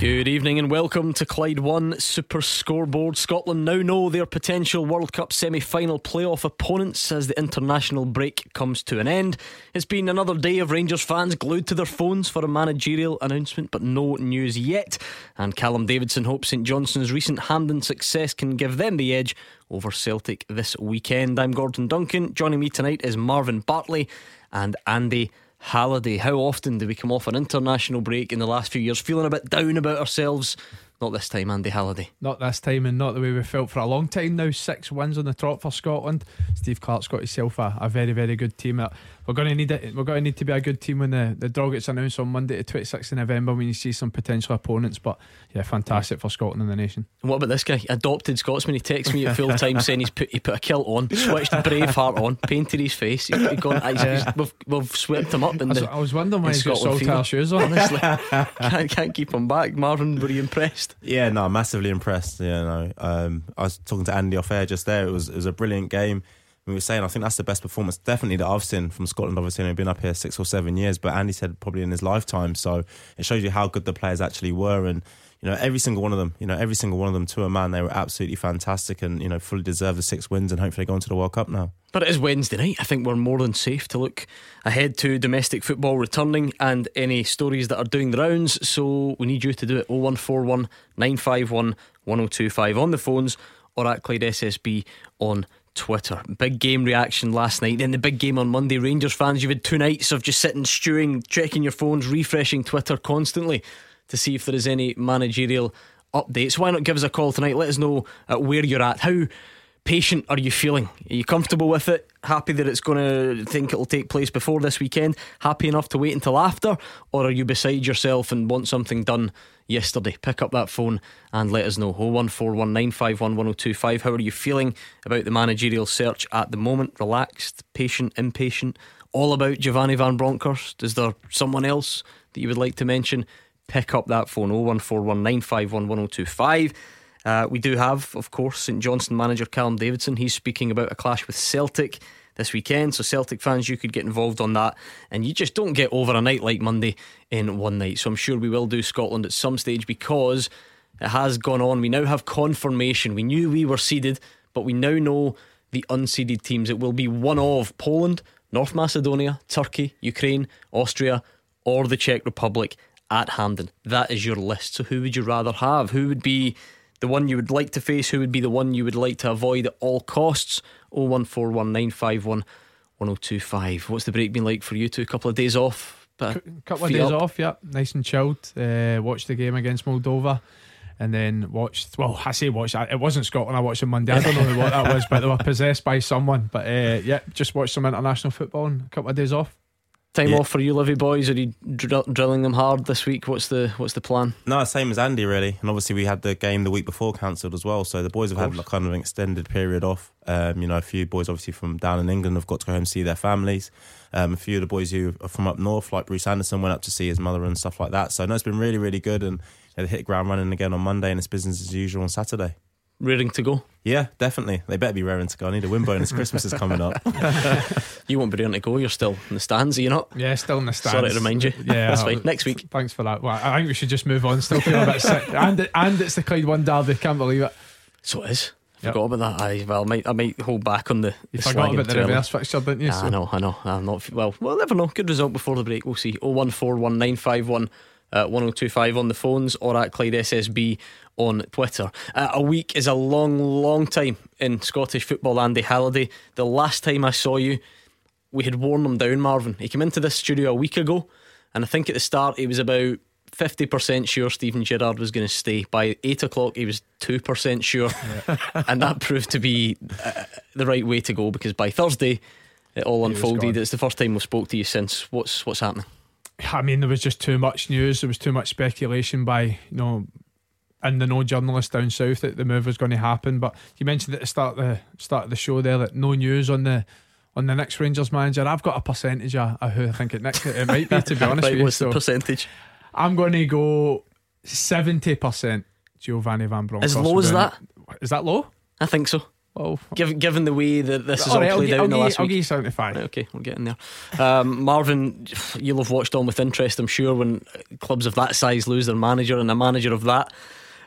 Good evening and welcome to Clyde One Super Scoreboard. Scotland now know their potential World Cup semi final playoff opponents as the international break comes to an end. It's been another day of Rangers fans glued to their phones for a managerial announcement, but no news yet. And Callum Davidson hopes St Johnstone's recent Hampden success can give them the edge over Celtic this weekend. I'm Gordon Duncan. Joining me tonight is Marvin Bartley and Andy. Halliday. How often do we come off an international break in the last few years feeling a bit down about ourselves? Not this time, Andy Halliday. Not this time, and not the way we felt for a long time now. Six wins on the trot for Scotland. Steve Clarke's got himself a, a very, very good team. Uh, we're going to need it. We're going to need to be a good team when the, the draw gets announced on Monday, the 26th of November, when you see some potential opponents. But yeah, fantastic for Scotland and the nation. And what about this guy? Adopted Scotsman. He texts me at full time saying he's put he put a kilt on, switched Braveheart on, painted his face. He's, he's gone. He's, he's, we've, we've swept him up. In I, was, the, I was wondering why he's got saltire shoes on. Honestly, can't, can't keep him back. Marvin, were you impressed? Yeah, no, massively impressed. Yeah, no. Um, I was talking to Andy off air just there. It was it was a brilliant game we were saying, I think that's the best performance, definitely that I've seen from Scotland. Obviously, I've been up here six or seven years, but Andy said probably in his lifetime. So it shows you how good the players actually were, and you know every single one of them, you know every single one of them to a man, they were absolutely fantastic, and you know fully deserve the six wins, and hopefully go into the World Cup now. But it is Wednesday night. I think we're more than safe to look ahead to domestic football returning and any stories that are doing the rounds. So we need you to do it 0141 951 1025 on the phones or at Clyde SSB on Twitter. Big game reaction last night. Then the big game on Monday. Rangers fans, you've had two nights of just sitting, stewing, checking your phones, refreshing Twitter constantly to see if there is any managerial updates. Why not give us a call tonight? Let us know uh, where you're at. How patient are you feeling? Are you comfortable with it? Happy that it's going to think it'll take place before this weekend? Happy enough to wait until after? Or are you beside yourself and want something done yesterday? Pick up that phone and let us know. 01419511025. How are you feeling about the managerial search at the moment? Relaxed, patient, impatient? All about Giovanni Van Bronckhorst? Is there someone else that you would like to mention? Pick up that phone 01419511025. Uh, we do have, of course, St Johnstone manager Callum Davidson. He's speaking about a clash with Celtic this weekend. So, Celtic fans, you could get involved on that. And you just don't get over a night like Monday in one night. So, I'm sure we will do Scotland at some stage because it has gone on. We now have confirmation. We knew we were seeded, but we now know the unseeded teams. It will be one of Poland, North Macedonia, Turkey, Ukraine, Austria, or the Czech Republic at Hampden. That is your list. So, who would you rather have? Who would be the one you would like to face, who would be the one you would like to avoid at all costs. 01419511025. What's the break been like for you two? A couple of days off? A couple of days up. off, yeah. Nice and chilled. Uh, watched the game against Moldova and then watched. Well, I say watched. It wasn't Scotland. I watched on Monday. I don't know what that was, but they were possessed by someone. But uh, yeah, just watched some international football and a couple of days off. Time yeah. off for you, Livy boys? Are you dr- drilling them hard this week? What's the what's the plan? No, same as Andy really. And obviously we had the game the week before cancelled as well, so the boys have had like kind of an extended period off. Um, you know, a few boys obviously from down in England have got to go home and see their families. Um, a few of the boys who are from up north, like Bruce Anderson, went up to see his mother and stuff like that. So no, it's been really really good, and you know, they hit ground running again on Monday, and it's business as usual on Saturday raring to go? Yeah, definitely. They better be raring to go. I need a win bonus. Christmas is coming up. you won't be raring to go. You're still in the stands, are you not? Yeah, still in the stands. Sorry to remind you. Yeah, that's fine. Next week. Thanks for that. Well, I think we should just move on. Still feeling a bit sick. And, and it's the Clyde One derby. Can't believe it. So it is. Yep. Forgot about that. I well, I might I might hold back on the. You the forgot about the reverse fixture, didn't you? Yeah, so. I know, I know. I'm not well. We'll never know. Good result before the break. We'll see. Oh one four one nine five one. Uh, 1025 on the phones or at Clyde SSB on Twitter. Uh, a week is a long, long time in Scottish football, Andy Halliday. The last time I saw you, we had worn them down, Marvin. He came into this studio a week ago, and I think at the start he was about 50% sure Steven Gerrard was going to stay. By 8 o'clock, he was 2% sure. Yeah. and that proved to be uh, the right way to go because by Thursday, it all unfolded. It's the first time we've spoke to you since. What's what's happening? I mean, there was just too much news. There was too much speculation by you know and the no journalist down south that the move was going to happen. But you mentioned at the start of the start of the show there that no news on the on the next Rangers manager. I've got a percentage of, of who I think it next it might be. To be honest right, with you, what's so the percentage? I'm going to go seventy percent Giovanni Van Bronckhorst. As low as that? Is that low? I think so. Oh, Given, given the way that this is all all right, I'll, out I'll, in the last I'll week. give you seventy-five. Right, okay, we're getting there. Um, Marvin, you'll have watched on with interest, I'm sure, when clubs of that size lose their manager and a manager of that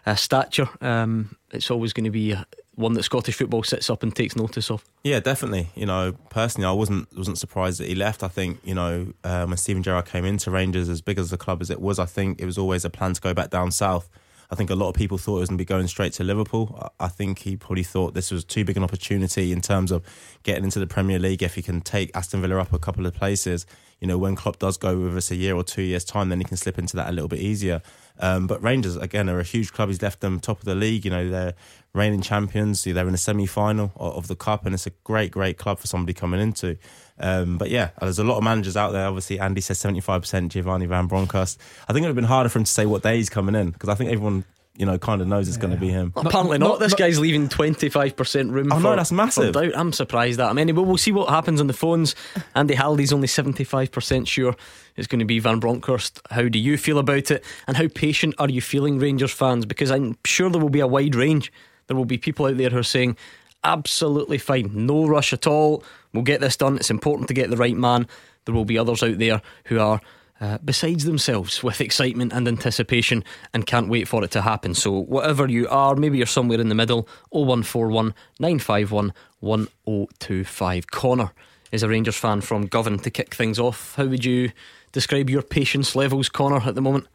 uh, stature. Um, it's always going to be uh, one that Scottish football sits up and takes notice of. Yeah, definitely. You know, personally, I wasn't wasn't surprised that he left. I think you know um, when Steven Gerrard came into Rangers, as big as the club as it was, I think it was always a plan to go back down south. I think a lot of people thought it was going to be going straight to Liverpool. I think he probably thought this was too big an opportunity in terms of getting into the Premier League. If he can take Aston Villa up a couple of places, you know, when Klopp does go with us a year or two years' time, then he can slip into that a little bit easier. Um, but Rangers, again, are a huge club. He's left them top of the league. You know, they're reigning champions. They're in a semi final of the Cup, and it's a great, great club for somebody coming into. Um, but yeah, there's a lot of managers out there. Obviously, Andy says 75% Giovanni Van Bronckhorst. I think it would have been harder for him to say what day he's coming in because I think everyone, you know, kind of knows it's going to be him. Well, apparently not. not- This not- guy's leaving 25% room Oh, for, no, that's massive. doubt. I'm surprised at him. Anyway, we'll see what happens on the phones. Andy Halliday's only 75% sure it's going to be Van Bronckhorst. How do you feel about it? And how patient are you feeling, Rangers fans? Because I'm sure there will be a wide range. There will be people out there who are saying, absolutely fine, no rush at all. We'll get this done. It's important to get the right man. There will be others out there who are uh, besides themselves with excitement and anticipation and can't wait for it to happen. So, whatever you are, maybe you're somewhere in the middle 0141 951 1025. Connor is a Rangers fan from Govan to kick things off. How would you describe your patience levels, Connor, at the moment?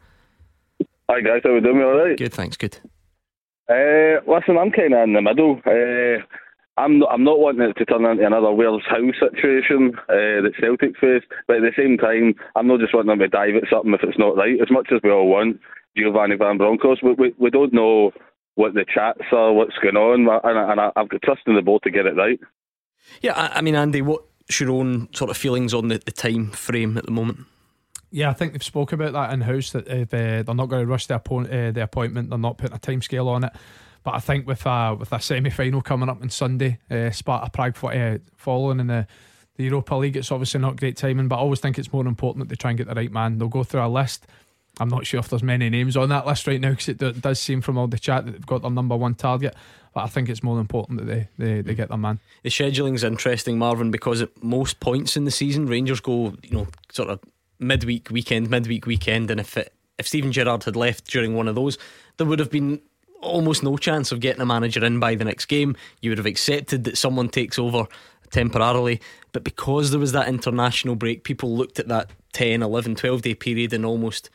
Hi guys, how we doing? All right. Good, thanks, good. Uh, listen, I'm kind of in the middle. Uh, I'm not, I'm not wanting it to turn into another Wales House situation uh, that Celtic face, but at the same time, I'm not just wanting them to dive at something if it's not right. As much as we all want Giovanni Van Bronckhorst, we, we, we don't know what the chats are, what's going on, and, I- and I, I've got trust in the board to get it right. Yeah, I, I mean, Andy, what's your own sort of feelings on the, the time frame at the moment? Yeah, I think they've spoke about that in house that if uh, they're not going to rush the, oppo- uh, appointment, they're not putting a time scale on it. But I think with a with a semi final coming up on Sunday, uh, Sparta Prague fo- uh, following in the, the Europa League, it's obviously not great timing. But I always think it's more important that they try and get the right man. They'll go through a list. I'm not sure if there's many names on that list right now because it do- does seem from all the chat that they've got their number one target. But I think it's more important that they, they, they get their man. The scheduling's interesting, Marvin, because at most points in the season, Rangers go, you know, sort of midweek weekend, midweek weekend, and if it, if Steven Gerrard had left during one of those, there would have been almost no chance of getting a manager in by the next game. You would have accepted that someone takes over temporarily, but because there was that international break, people looked at that 10, 11, 12 day period and almost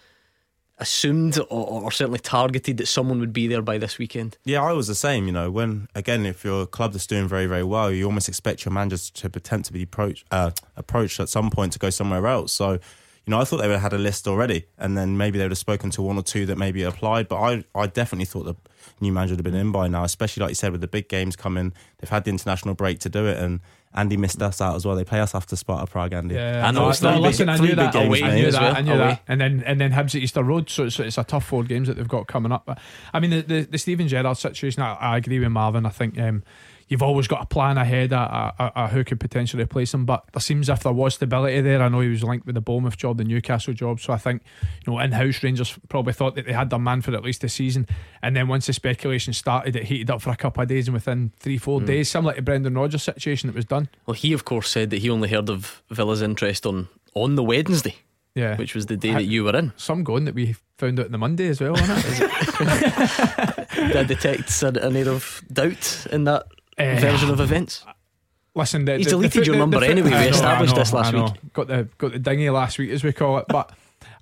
assumed or, or certainly targeted that someone would be there by this weekend. Yeah, I was the same. You know, when again, if you're club that's doing very, very well, you almost expect your manager to pretend to be approach, uh, approached at some point to go somewhere else. So, you know, I thought they would have had a list already, and then maybe they would have spoken to one or two that maybe applied. But I, I definitely thought the new manager would have been in by now, especially like you said with the big games coming. They've had the international break to do it, and Andy missed us out as well. They play us after Sparta Prague, Andy. Yeah, I know, no, it's no, three listen, big- I knew that. games, Away, I knew that. well, I knew away. that. And then and then Hibs at Easter Road. So it's, it's a tough four games that they've got coming up. But I mean, the the, the Steven Gerrard situation. I, I agree with Marvin. I think. Um, You've always got a plan ahead at, at who could potentially replace him, but there seems if there was stability there. I know he was linked with the Bournemouth job, the Newcastle job, so I think you know in-house Rangers probably thought that they had their man for at least a season, and then once the speculation started, it heated up for a couple of days, and within three four hmm. days, similar to Brendan Rodgers' situation, it was done. Well, he, of course, said that he only heard of Villa's interest on, on the Wednesday, Yeah, which was the day that you were in. some going that we found out on the Monday as well, wasn't it? Did I detect an, an air of doubt in that Eh, version of events? Listen, the, He's the- deleted the, your the- number the- anyway, we established know, this last week. Got the got the dingy last week, as we call it. But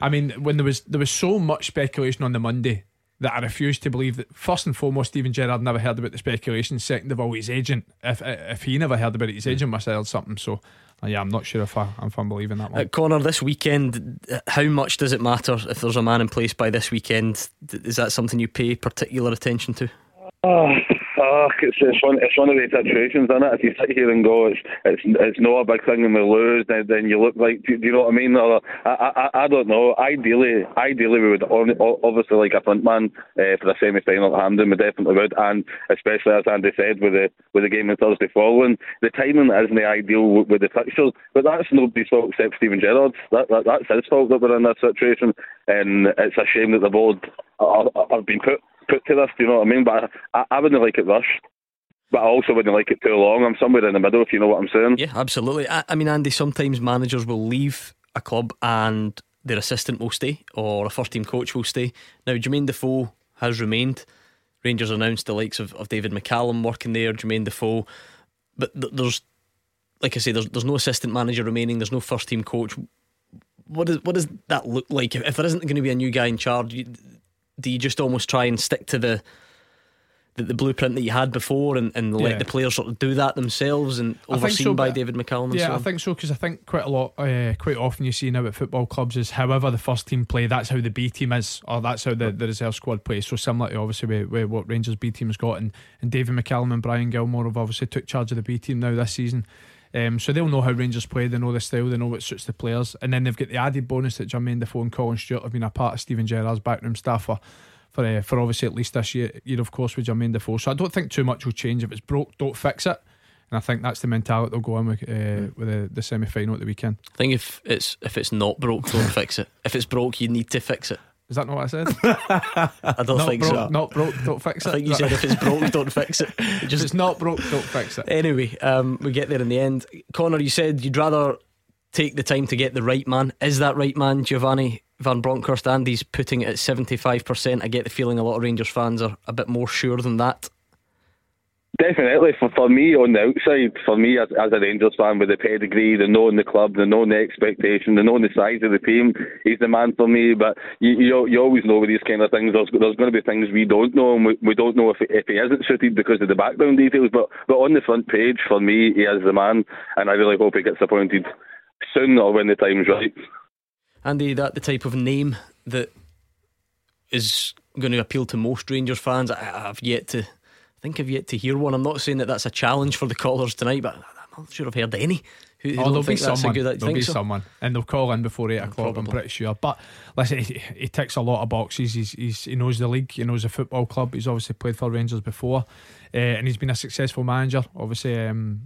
I mean, when there was there was so much speculation on the Monday that I refused to believe that. First and foremost, Steven Gerrard never heard about the speculation. Second of all, his agent, if if he never heard about it, his agent must have heard something. So. uh, Yeah, I'm not sure if I if I'm believing that Uh, one. Connor, this weekend, uh, how much does it matter if there's a man in place by this weekend? Is that something you pay particular attention to? Oh, It's, it's one it's one of these situations, isn't it? If you sit here and go, it's it's it's not a big thing and we lose, then then you look like do, do you know what I mean? Or, I, I I don't know. Ideally, ideally we would obviously like a front man uh, for the semi final at Hampden. We definitely would, and especially as Andy said with the with the game on Thursday following, the timing isn't the ideal with, with the fixtures. But that's nobody's fault except Steven Gerrard. That, that that's his fault that we're in that situation, and it's a shame that the board are being put put to this. Do you know what I mean? But I, I wouldn't like it rushed. But I also wouldn't like it too long. I'm somewhere in the middle, if you know what I'm saying. Yeah, absolutely. I, I mean, Andy, sometimes managers will leave a club and their assistant will stay or a first team coach will stay. Now, Jermain Defoe has remained. Rangers announced the likes of, of David McCallum working there, Jermain Defoe. But th- there's, like I say, there's, there's no assistant manager remaining, there's no first team coach. What, is, what does that look like? If, there isn't going to be a new guy in charge, do you just almost try and stick to the the, the blueprint that you had before and, and yeah. let the players sort of do that themselves and overseen so, by David McCallum? Yeah, so I think so because I think quite a lot, uh, quite often you see now at football clubs is however the first team play, that's how the B team is, or that's how the, the reserve squad plays. So similar to obviously with, with what Rangers B team has got, and, and David McCallum and Brian Gilmour have obviously took charge of the B team now this season. Um, so they'll know how Rangers play, they know the style, they know what suits the players, and then they've got the added bonus that Jermain Defoe and Colin Stewart have been a part of Steven Gerrard's backroom staff for for uh, for obviously at least this year, year of course with Jermain Defoe. So I don't think too much will change. If it's broke, don't fix it. And I think that's the mentality they'll go in with uh, with the, the semi final at the weekend. I think if it's if it's not broke, don't fix it. If it's broke, you need to fix it. Is that not what I said? I don't not think broke, so. Not broke, don't fix it. I think you said if it's broke, don't fix it. it just, if it's not broke, don't fix it. Anyway, um, we get there in the end. Connor, you said you'd rather take the time to get the right man. Is that right man, Giovanni Van Bronckhorst. Andy's putting it at 75%. I get the feeling a lot of Rangers fans are a bit more sure than that. Definitely, for, for me on the outside, for me as, as a Rangers fan with the pedigree, the knowing the club, the knowing the expectation, the knowing the size of the team, he's the man for me. But you, you, you always know with these kind of things, there's, there's going to be things we don't know, and we, we don't know if, if he isn't suited because of the background details. But but on the front page, for me, he is the man, and I really hope he gets appointed soon or when the time's right. Andy, that the type of name that is going to appeal to most Rangers fans. I, have yet to think I've yet to hear one. I'm not saying that that's a challenge for the callers tonight, but I'm not sure I've heard any. Who, who oh, there'll be someone. Good, there'll be so? someone, and they'll call in before eight o'clock. Probably. I'm pretty sure. But listen, he, he, ticks a lot of boxes. He's, he's he knows the league. He knows the football club. He's obviously played for Rangers before, uh, and he's been a successful manager. Obviously, um,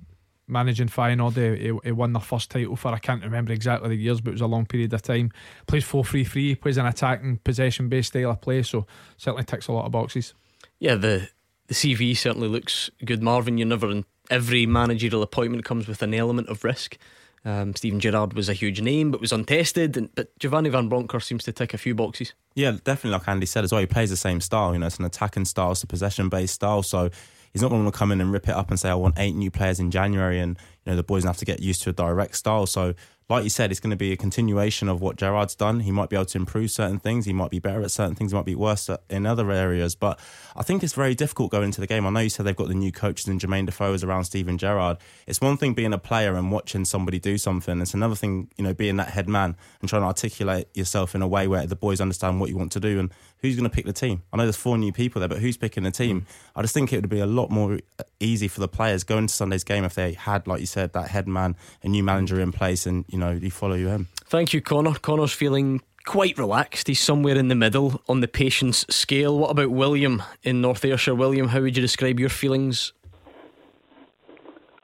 managing Feyenoord. He, he won their first title for I can't remember exactly the years, but it was a long period of time. Plays 4 3 3, plays an attacking, possession based style of play, so certainly ticks a lot of boxes. Yeah, the, the CV certainly looks good. Marvin, you're never in every managerial appointment comes with an element of risk. Um, Steven Gerrard was a huge name, but was untested. And, but Giovanni Van Bronckhorst seems to tick a few boxes. Yeah, definitely. Like Andy said as well, he plays the same style. You know, it's an attacking style, it's a possession based style. So he's not going to come in and rip it up and say I want eight new players in January and you know the boys have to get used to a direct style. So like you said, it's going to be a continuation of what Gerrard's done. He might be able to improve certain things. He might be better at certain things. He might be worse in other areas. But I think it's very difficult going into the game. I know you said they've got the new coaches and Jermain Defoe is around Steven Gerrard. It's one thing being a player and watching somebody do something. It's another thing, you know, being that head man and trying to articulate yourself in a way where the boys understand what you want to do and who's going to pick the team. I know there's four new people there, but who's picking the team? Hmm. I just think it would be a lot more uh, easy for the players going to Sunday's game if they had, like you said, that head man, a new manager in place, and you know, you follow you him. Thank you, Connor. Connor's feeling quite relaxed. He's somewhere in the middle on the patience scale. What about William in North Ayrshire? William, how would you describe your feelings?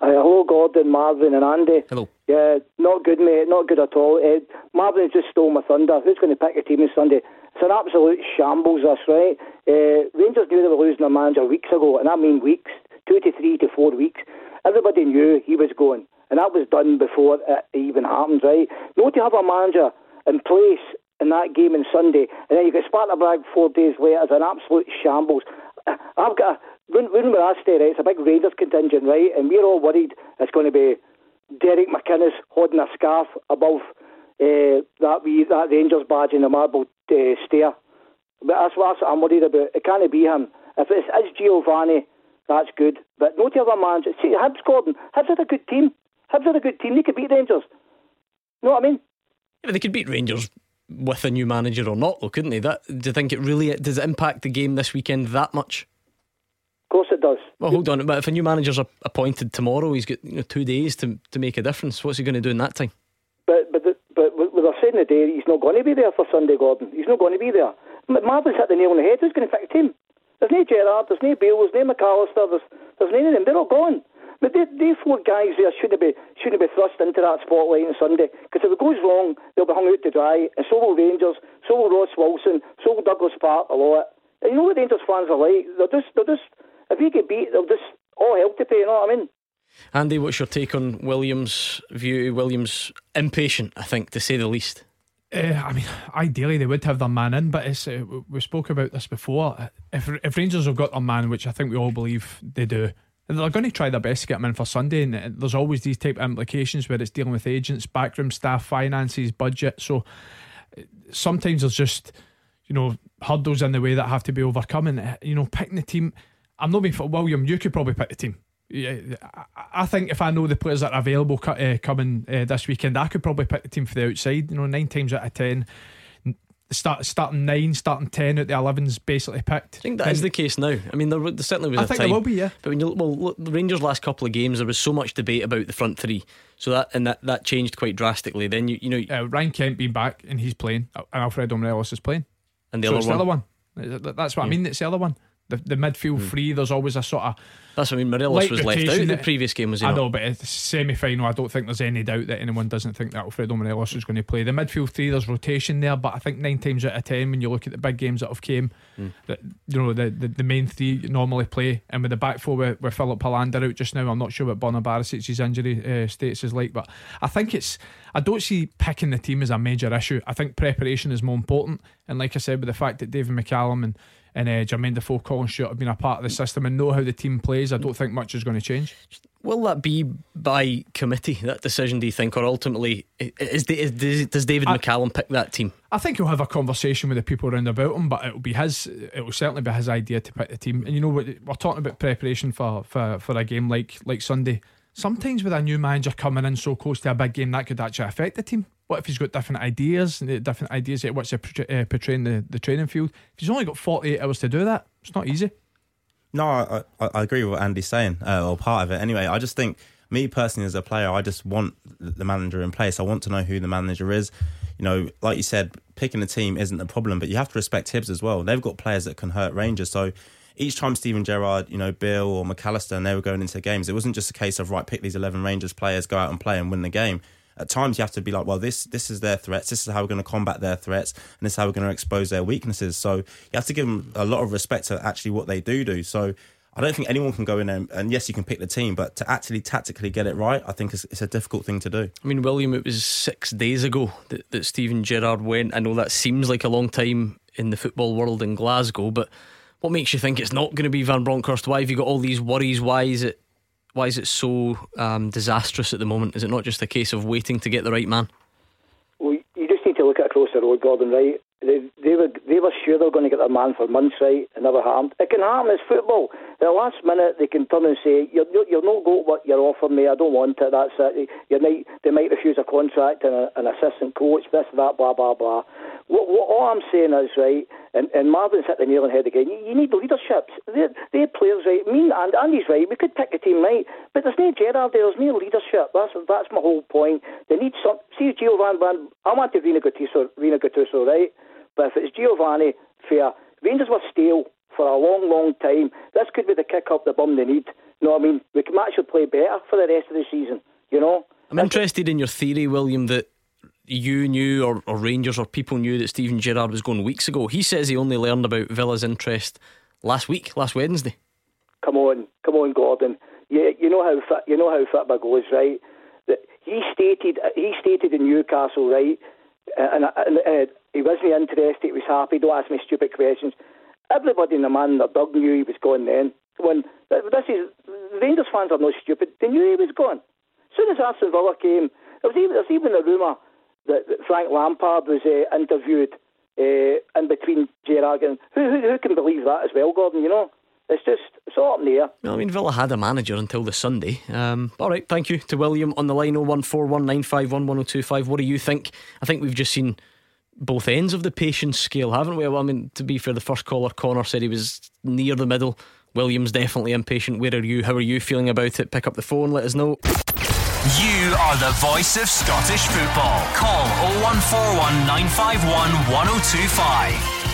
Uh, hello, Gordon, Marvin, and Andy. Hello. Yeah, not good, mate. Not good at all. Uh, Marvin just stole my thunder. Who's going to pick a team on Sunday? It's an absolute shambles, this, right? Uh, Rangers knew they were losing their manager weeks ago, and I mean weeks, two to three to four weeks. Everybody knew he was going, and that was done before it even happened, right? Not to have a manager in place in that game on Sunday, and then you get Sparta Prague four days later, it's an absolute shambles. I've got a, when, when we're asked right, it's a big Raiders contingent, right? And we're all worried it's going to be Derek McInnes holding a scarf above uh, that we that Rangers badge in the marble uh, stair. But that's, what I'm worried about. It can't be him. If it's, it's Giovanni, that's good. But no other manager. See, Hibs, Gordon. Hibs are a good team. Hibs are a good team. They could beat Rangers. You know what I mean? Yeah, they could beat Rangers with a new manager or not, though, couldn't they? That do you think it really does it impact the game this weekend that much? Of course it does. Well, hold on. But if a new manager's appointed tomorrow, he's got you know, two days to, to make a difference. What's he going to do in that time? But but the, but with are saying today, he's not going to be there for Sunday, Gordon. He's not going to be there. Marvin's hit the nail on the head. Who's going to pick him? There's no Gerrard, there's no Beale, there's no McAllister, there's, there's none of them. They're all gone. But they, they four guys there shouldn't be shouldn't be thrust into that spotlight on Sunday because if it goes wrong, they'll be hung out to dry, and so will Rangers, so will Ross Wilson, so will Douglas Park a lot. And you know what Rangers fans are like? They're just they're just if you get beat, they'll just all hell to pay. You know what I mean? Andy, what's your take on Williams' view? Williams impatient, I think, to say the least. Uh, I mean, ideally they would have their man in, but it's, uh, we spoke about this before. If if Rangers have got their man, which I think we all believe they do, they're going to try their best to get him in for Sunday. And uh, there's always these type of implications where it's dealing with agents, backroom staff, finances, budget. So uh, sometimes there's just you know hurdles in the way that have to be overcome. And you know, picking the team. I'm not being for William. You could probably pick the team yeah, I think if I know the players that are available uh, coming uh, this weekend, I could probably pick the team for the outside. You know, nine times out of ten, start starting nine, starting ten at the elevens, basically picked. I think that and, is the case now. I mean, there, there certainly was. I a think time, there will be, yeah. But when you well, look, the Rangers' last couple of games, there was so much debate about the front three. So that and that that changed quite drastically. Then you you know uh, Ryan Kent being back and he's playing, and Alfredo Morelos is playing, and the so other, one. the other one. That's what yeah. I mean. It's the other one the, the midfield mm. three, there's always a sort of. That's what I mean. Morelos was left out in the previous game, was he? I not? know, but it's semi final. I don't think there's any doubt that anyone doesn't think that Alfredo Morelos is going to play. The midfield three, there's rotation there, but I think nine times out of ten, when you look at the big games that have came, mm. that you know the, the, the main three normally play, and with the back four with, with Filip Helander out just now, I'm not sure what Borna Barisic's injury uh, status is like, but I think it's. I don't see picking the team as a major issue. I think preparation is more important, and like I said, with the fact that David McCallum and and uh, Jermain Defoe, Colin Stewart have been a part of the system and know how the team plays, I don't think much is going to change. Will that be by committee, that decision, do you think? Or ultimately, is, is does David I, McCallum pick that team? I think he'll have a conversation with the people around about him, but it'll be his, it will certainly be his idea to pick the team. And you know, we're talking about preparation for, for, for a game like, like Sunday. Sometimes with a new manager coming in so close to a big game, that could actually affect the team. What if he's got different ideas, different ideas at what's uh, portraying the, the training field? If he's only got 48 hours to do that, it's not easy. No, I, I, I agree with what Andy's saying, uh, or part of it anyway. I just think, me personally as a player, I just want the manager in place. I want to know who the manager is. You know, like you said, picking a team isn't a problem, but you have to respect Hibs as well. They've got players that can hurt Rangers. So each time Steven Gerrard, you know, Beale or McAllister, and they were going into games, it wasn't just a case of, right, pick these 11 Rangers players, go out and play and win the game at times you have to be like, well, this this is their threats. This is how we're going to combat their threats, and this is how we're going to expose their weaknesses. So you have to give them a lot of respect to actually what they do do. So I don't think anyone can go in there and, yes, you can pick the team, but to actually tactically get it right, I think it's, it's, a difficult thing to do. I mean, William, it was six days ago that, that Steven Gerrard went. I know that seems like a long time in the football world in Glasgow, but what makes you think it's not going to be Van Bronckhorst? Why have you got all these worries? Why is it why is it so um, disastrous at the moment? Is it not just a case of waiting to get the right man? Well, you just need to look at across the road, Gordon. Right? They, they were they were sure they were going to get their man for months, right? It never happened. It can happen. It's football. The last minute, they can turn and say, "You're you're not got what you're offering me. I don't want it. That's it." You might they might refuse a contract and a, an assistant coach. This that blah blah blah. What, what all I'm saying is right and, and Marvin's hit the nail on the head again. You, you need leadership. They're, they're players, right? Me and Andy's right. We could pick a team, right? But there's no Gerrard there. There's no leadership. That's that's my whole point. They need some. See, Giovanni Van. I want to Rino Gattuso, Rino Gattuso, right? But if it's Giovanni, fair. Rangers were stale for a long, long time. This could be the kick up the bum they need. You know what I mean? We can actually play better for the rest of the season. You know. I'm interested in your theory, William, that you knew or, or Rangers or people knew that Steven Gerrard was going weeks ago. He says he only learned about Villa's interest last week, last Wednesday. Come on, come on, Gordon. You, you know how fit, you know how Fitba goes, right? That he stated uh, he stated in Newcastle, right? Uh, and, uh, and uh, he wasn't interested. He was happy. Don't ask me stupid questions. Everybody in the man that dug knew he was going. Then when this is Rangers fans are not stupid. They knew he was going. As soon as Aston Villa came, there was even, there was even a rumour that, that Frank Lampard was uh, interviewed uh, in between Gerrard and who, who, who can believe that as well, Gordon? You know. It's just it's all up in the air. Well, I mean, Villa had a manager until the Sunday. Um, all right, thank you to William on the line 01419511025. What do you think? I think we've just seen both ends of the patience scale, haven't we? Well, I mean, to be fair, the first caller, Connor, said he was near the middle. William's definitely impatient. Where are you? How are you feeling about it? Pick up the phone, let us know. You are the voice of Scottish football. Call 0141 951 1025.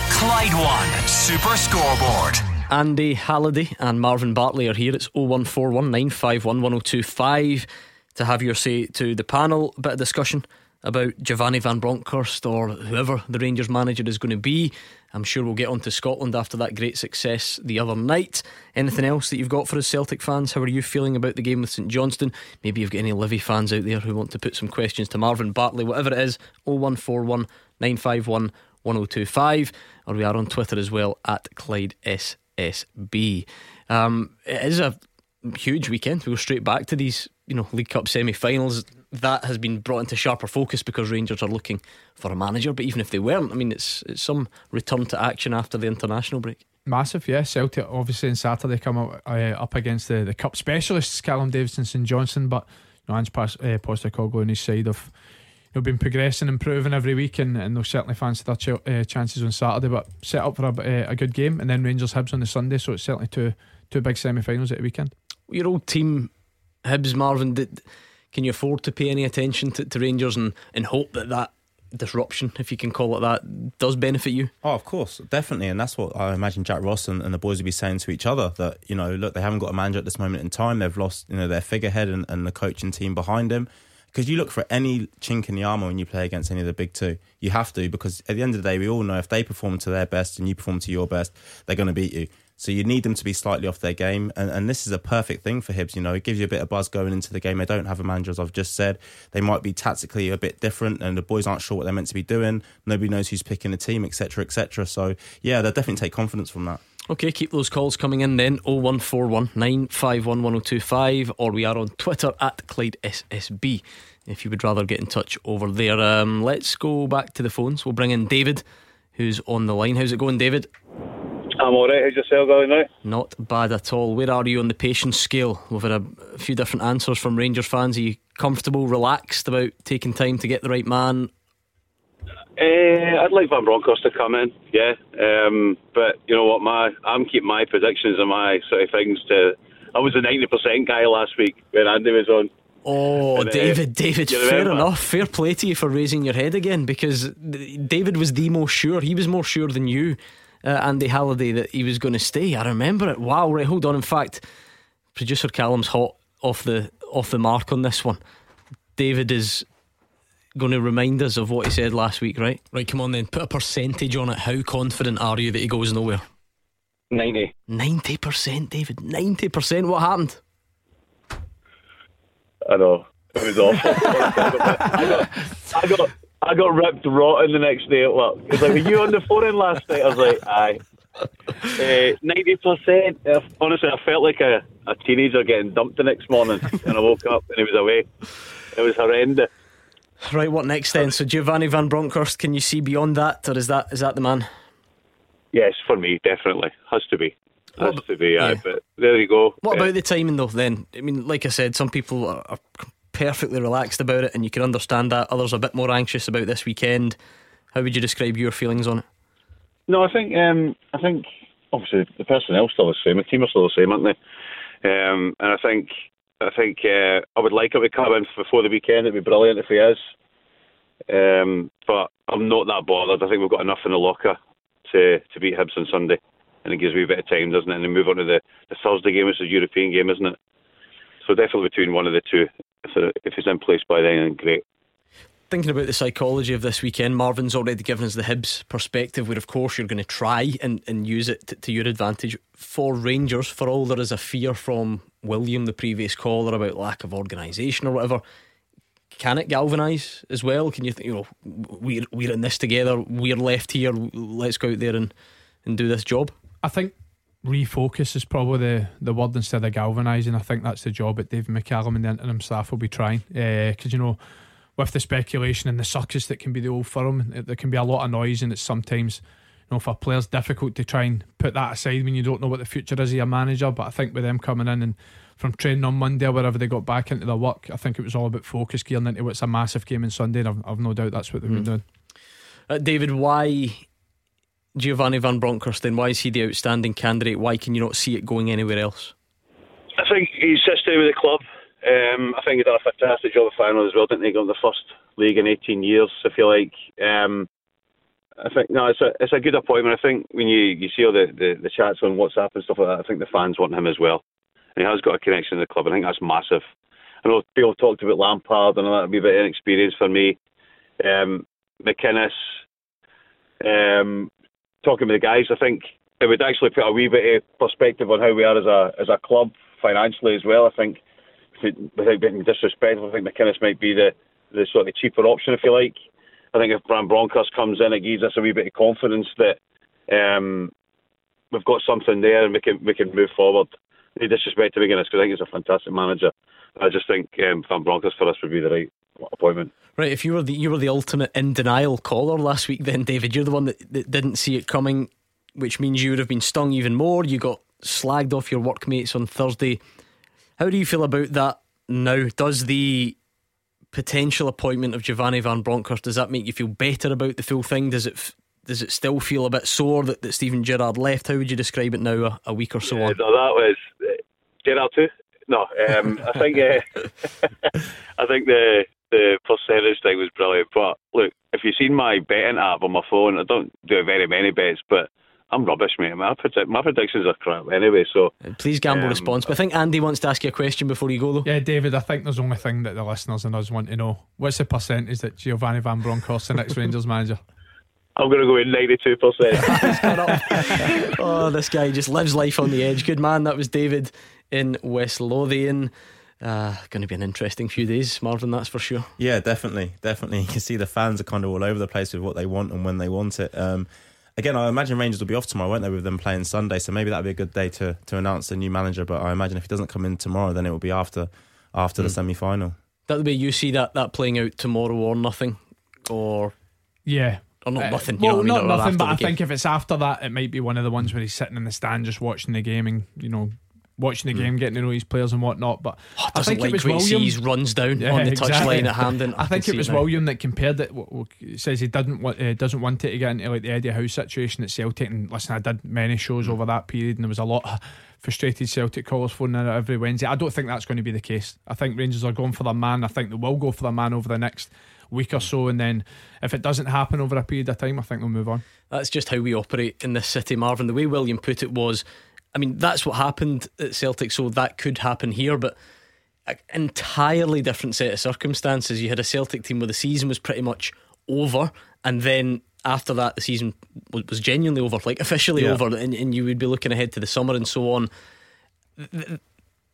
Clyde One Super Scoreboard. Andy Halliday and Marvin Bartley are here. It's 0141 951 1025 to have your say to the panel. A bit of discussion about Giovanni Van Bronckhorst or whoever the Rangers manager is going to be. I'm sure we'll get on to Scotland after that great success the other night. Anything else that you've got for us Celtic fans? How are you feeling about the game with St Johnstone? Maybe you've got any Livy fans out there who want to put some questions to Marvin Bartley, whatever it is, 0141 951 1025. Or we are on Twitter as well at Clyde SSB. Um, it is a huge weekend. We go straight back to these, you know, League Cup semi-finals that has been brought into sharper focus because Rangers are looking for a manager. But even if they weren't, I mean, it's it's some return to action after the international break. Massive, yeah. Celtic obviously on Saturday come up, uh, up against the, the cup specialists, Callum Davidson, St Johnstone. But you know, Ange Pas- uh, Postecoglou on his side of you know, been progressing, improving every week, and, and they'll certainly fancy their ch- uh, chances on Saturday. But set up for a, uh, a good game, and then Rangers Hibs on the Sunday. So it's certainly two two big semi-finals at the weekend. Your old team, Hibs, Marvin. Did, can you afford to pay any attention to, to Rangers and, and hope that that disruption, if you can call it that, does benefit you? Oh, of course, definitely, and that's what I imagine Jack Ross and, and, the boys would be saying to each other. That you know, look, they haven't got a manager at this moment in time. They've lost, you know, their figurehead and, and the coaching team behind him. Because you look for any chink in the armour when you play against any of the big two. You have to, because at the end of the day, we all know if they perform to their best and you perform to your best, they're going to beat you. So you need them to be slightly off their game. And, and this is a perfect thing for Hibs. You know, it gives you a bit of buzz going into the game. They don't have a manager, as I've just said. They might be tactically a bit different, and the boys aren't sure what they're meant to be doing. Nobody knows who's picking the team, etc., etc. So, yeah, they'll definitely take confidence from that. Okay, keep those calls coming in then 0141 951 1025, or we are on Twitter at Clyde SSB if you would rather get in touch over there. Um, let's go back to the phones. We'll bring in David, who's on the line. How's it going, David? I'm alright. How's yourself going now? Not bad at all. Where are you on the patience scale? We've had a, few different answers from Rangers fans. Are you comfortable, relaxed about taking time to get the right man? Uh, I'd like Van Bronckhorst to come in, yeah. Um, but you know what, my I'm keeping my predictions and my sort of things to. I was a ninety percent guy last week when Andy was on. Oh, and, uh, David, David, fair enough. Fair play to you for raising your head again because David was the most sure. He was more sure than you uh, Andy Halliday that he was going to stay. I remember it. Wow, right, hold on. In fact, producer Callum's hot off the off the mark on this one. David is going to remind us of what he said last week, right? Right, come on then. Put a percentage on it. How confident are you that he goes nowhere? 90. 90%, David. 90%. What happened? I know. It was awful. I, got, I got I got ripped rotten the next day at work. Because like, were you on the phone last night? I was like, aye. Uh, ninety uh, percent. Honestly, I felt like a, a teenager getting dumped the next morning, and I woke up and he was away. It was horrendous. Right, what next then? So Giovanni Van Bronckhorst, can you see beyond that, or is that is that the man? Yes, for me, definitely has to be. Has to be, yeah. but there you go. What about the timing though? Then, I mean, like I said, some people are, are perfectly relaxed about it, and you can understand that. Others are a bit more anxious about this weekend. How would you describe your feelings on it? No, I think um, I think obviously the personnel's still the same. The team are still the same, aren't they? Um, and I think I think uh, I would like him to come in before the weekend. It'd be brilliant if he is. Um, but I'm not that bothered. I think we've got enough in the locker to to beat Hibs on Sunday, and it gives me a bit of time, doesn't it? And then move on to the, the Thursday game, which is a European game, isn't it? So definitely between one of the two. So if it's in place by then, great. Thinking about the psychology of this weekend, Marvin's already given us the Hibs perspective, where of course you're going to try and, and use it to, to your advantage. For Rangers, for all there is a fear from William, the previous caller, about lack of organisation or whatever, can it galvanise as well? Can you think, you know, we're, we're in this together, we're left here, let's go out there and, and do this job? I think refocus is probably the, the word instead of galvanising. I think that's the job that David McCallum and the interim staff will be trying. Because, uh, you know, with the speculation and the circus that can be the old firm, there can be a lot of noise, and it's sometimes, you know, for players difficult to try and put that aside when you don't know what the future is of your manager. But I think with them coming in and from training on Monday or wherever they got back into their work, I think it was all about focus gearing into what's a massive game on Sunday. And I've, I've no doubt that's what they've mm. been doing. Uh, David, why Giovanni Van Bronckhorst then? Why is he the outstanding candidate? Why can you not see it going anywhere else? I think he's system with the club. Um, I think he done a fantastic job of final as well, didn't he? Got the first league in 18 years, if you like. Um, I think no, it's a it's a good appointment. I think when you, you see all the, the, the chats on WhatsApp and stuff like that, I think the fans want him as well. And he has got a connection to the club. I think that's massive. I know people talked about Lampard and that would be a bit inexperienced for me. Um, McInnes, um, talking with the guys, I think it would actually put a wee bit of perspective on how we are as a as a club financially as well. I think without being disrespectful, I think McInnes might be the, the sort of cheaper option if you like. I think if Van Bronckhorst comes in, it gives us a wee bit of confidence that um, we've got something there and we can we can move forward. No disrespect to McInnes because I think he's a fantastic manager. I just think um, Van Bronckhorst for us would be the right appointment. Right, if you were the you were the ultimate in denial caller last week, then David, you're the one that, that didn't see it coming, which means you would have been stung even more. You got slagged off your workmates on Thursday. How do you feel about that now? Does the potential appointment of Giovanni Van Bronckhorst does that make you feel better about the full thing? Does it does it still feel a bit sore that, that Steven Gerrard left? How would you describe it now, a, a week or so yeah, on? No, that was uh, Gerrard too. No, um, I think uh, I think the the percentage thing was brilliant. But look, if you've seen my betting app on my phone, I don't do very many bets, but I'm rubbish, mate. My, predict- my predictions are crap anyway. So please gamble um, responsibly. I think Andy wants to ask you a question before you go, though. Yeah, David. I think there's the only thing that the listeners and us want to know: what's the percentage that Giovanni Van Bronckhorst, the next Rangers manager? I'm going to go in 92%. oh, this guy just lives life on the edge. Good man. That was David in West Lothian. Uh, going to be an interesting few days, Marvin. That's for sure. Yeah, definitely, definitely. You can see the fans are kind of all over the place with what they want and when they want it. Um, again, I imagine Rangers will be off tomorrow, won't they, with them playing Sunday? So maybe that'd be a good day to to announce a new manager. But I imagine if he doesn't come in tomorrow, then it will be after after mm. the semi final. That the be you see that that playing out tomorrow or nothing, or yeah, or not uh, nothing. well, I mean? not nothing, but I think if it's after that, it might be one of the ones where he's sitting in the stand just watching the game and you know watching the mm. game, getting to know his players and whatnot. But oh, I think like it was William. Sees runs down yeah, on the exactly. touchline at Hampden. I, I think it was it William that compared it. Says he didn't want, uh, doesn't want it to get into like the Eddie Howe situation at Celtic. And listen, I did many shows mm. over that period, and there was a lot of frustrated Celtic callers phoning in every Wednesday. I don't think that's going to be the case. I think Rangers are going for their man. I think they will go for their man over the next week or so, and then if it doesn't happen over a period of time, I think they'll move on. That's just how we operate in this city, Marvin. The way William put it was I mean, that's what happened at Celtic, so that could happen here, but an entirely different set of circumstances. You had a Celtic team where the season was pretty much over, and then after that, the season was genuinely over, like officially yeah. over, and, and you would be looking ahead to the summer and so on.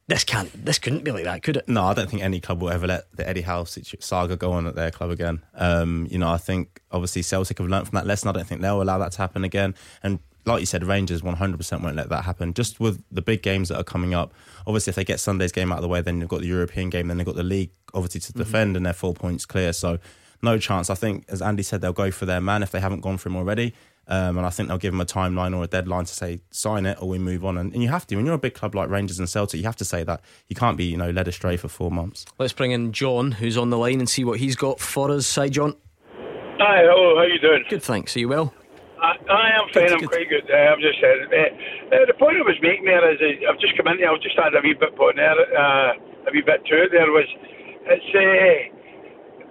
This can't. This couldn't be like that, could it? No, I don't think any club will ever let the Eddie Howe saga go on at their club again. Um, you know, I think obviously Celtic have learned from that lesson. I don't think they'll allow that to happen again. And like you said, Rangers 100% won't let that happen. Just with the big games that are coming up, obviously, if they get Sunday's game out of the way, then they've got the European game, then they've got the league, obviously, to mm-hmm. defend, and they're four points clear. So, no chance. I think, as Andy said, they'll go for their man if they haven't gone for him already. Um, and I think they'll give him a timeline or a deadline to say sign it or we move on. And, and, you have to when you're a big club like Rangers and Celtic, you have to say that you can't be you know led astray for four months. Let's bring in John, who's on the line, and see what he's got for us. Hi, John. Hi, hello. How are you doing? Good, thanks. Are you well? I, I am fine. I'm quite good. Uh, I'm just saying. Uh, uh, the point I was making there is, uh, I've just come in here. I've just had a wee bit put there, uh, a wee bit to it. There was, it's uh,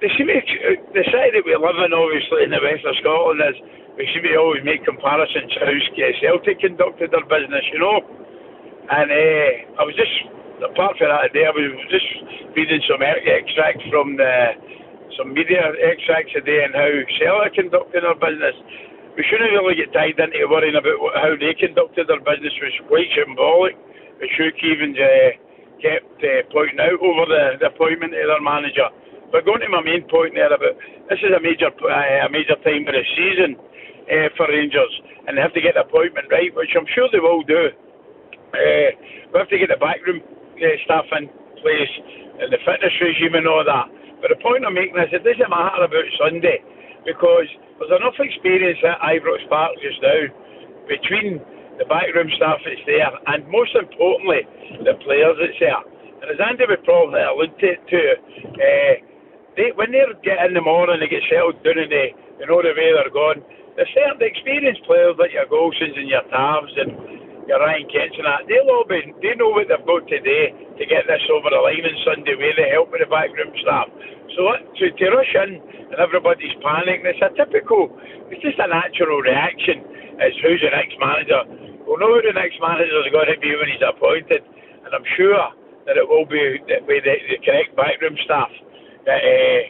the the city that we live in, obviously in the west of Scotland, is we seem to always make comparisons to how Celtic conducted their business, you know. And uh, I was just apart from that today, I was just reading some extracts from the some media extracts today and how Celtic conducted their business we shouldn't really get tied into worrying about how they conducted their business was quite symbolic. The Shook even uh, kept uh, pointing out over the, the appointment of their manager. But going to my main point there about this is a major uh, a major time of the season uh, for Rangers, and they have to get the appointment right, which I'm sure they will do. Uh, we have to get the backroom uh, staff in place and the fitness regime and all that. But the point I'm making is it doesn't matter about Sunday because there's enough experience at Ibrox Park just now between the backroom staff that's there and most importantly the players that's there. And as Andy would probably allude to, to uh, they, when they get in the morning, they get settled down and they, they know the way they're going. there's certain experienced players like your Goldsons and your Tavs and your Ryan Kents and that, they'll all be, they know what they've got today to get this over the line on Sunday with the help of the backroom staff. So to, to rush in and everybody's panicking, it's a typical, it's just a natural reaction. It's who's the next manager. We'll know who the next manager is going to be when he's appointed, and I'm sure that it will be with the, the correct backroom staff that uh,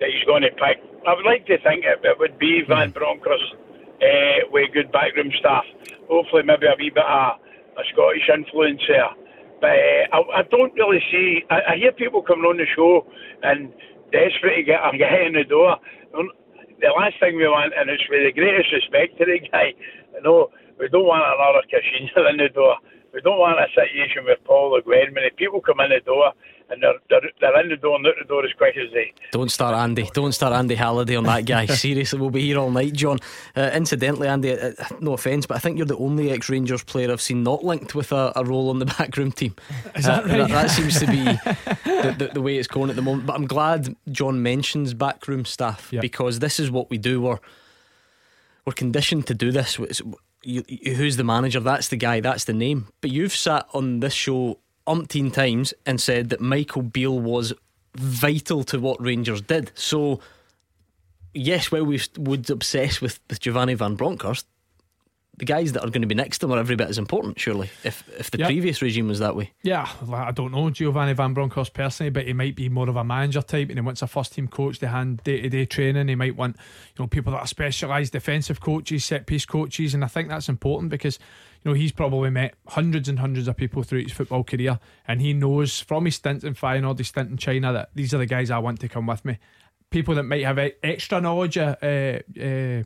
that he's going to pick. I would like to think it, it would be Van Bronckhorst uh, with good backroom staff. Hopefully, maybe a wee bit of a Scottish influence there. But uh, I, I don't really see. I, I hear people coming on the show and desperate to get a guy in the. The last thing we want, and it's with the greatest respect to the guy, you know, we don't want another cash in the door. We don't want a situation with Paul Le Guen. When people come in the door and they're, they're, they're in the door and out the door as quick as they. Don't start Andy. Don't start Andy Halliday on that guy. Seriously, we'll be here all night, John. Uh, incidentally, Andy, uh, no offence, but I think you're the only ex Rangers player I've seen not linked with a, a role on the backroom team. Is that uh, right? That, that, seems to be the, the, the, way it's going at the moment. But I'm glad John mentions backroom staff yep. because this is what we do. We're, we're conditioned to do this. You, you, who's the manager? That's the guy. That's the name. But you've sat on this show umpteen times and said that Michael Beale was vital to what Rangers did. So, yes, while we would obsess with, with Giovanni Van Bronckhorst, the guys that are going to be next to him are every bit as important, surely, if if the yep. previous regime was that way. Yeah, I don't know Giovanni Van Bronckhorst personally, but he might be more of a manager type and he wants a first team coach to hand day to day training. He might want, you know, people that are specialised defensive coaches, set piece coaches, and I think that's important because you know, he's probably met hundreds and hundreds of people through his football career, and he knows from his stint in Feyenoord, his stint in China, that these are the guys I want to come with me. People that might have extra knowledge uh, uh,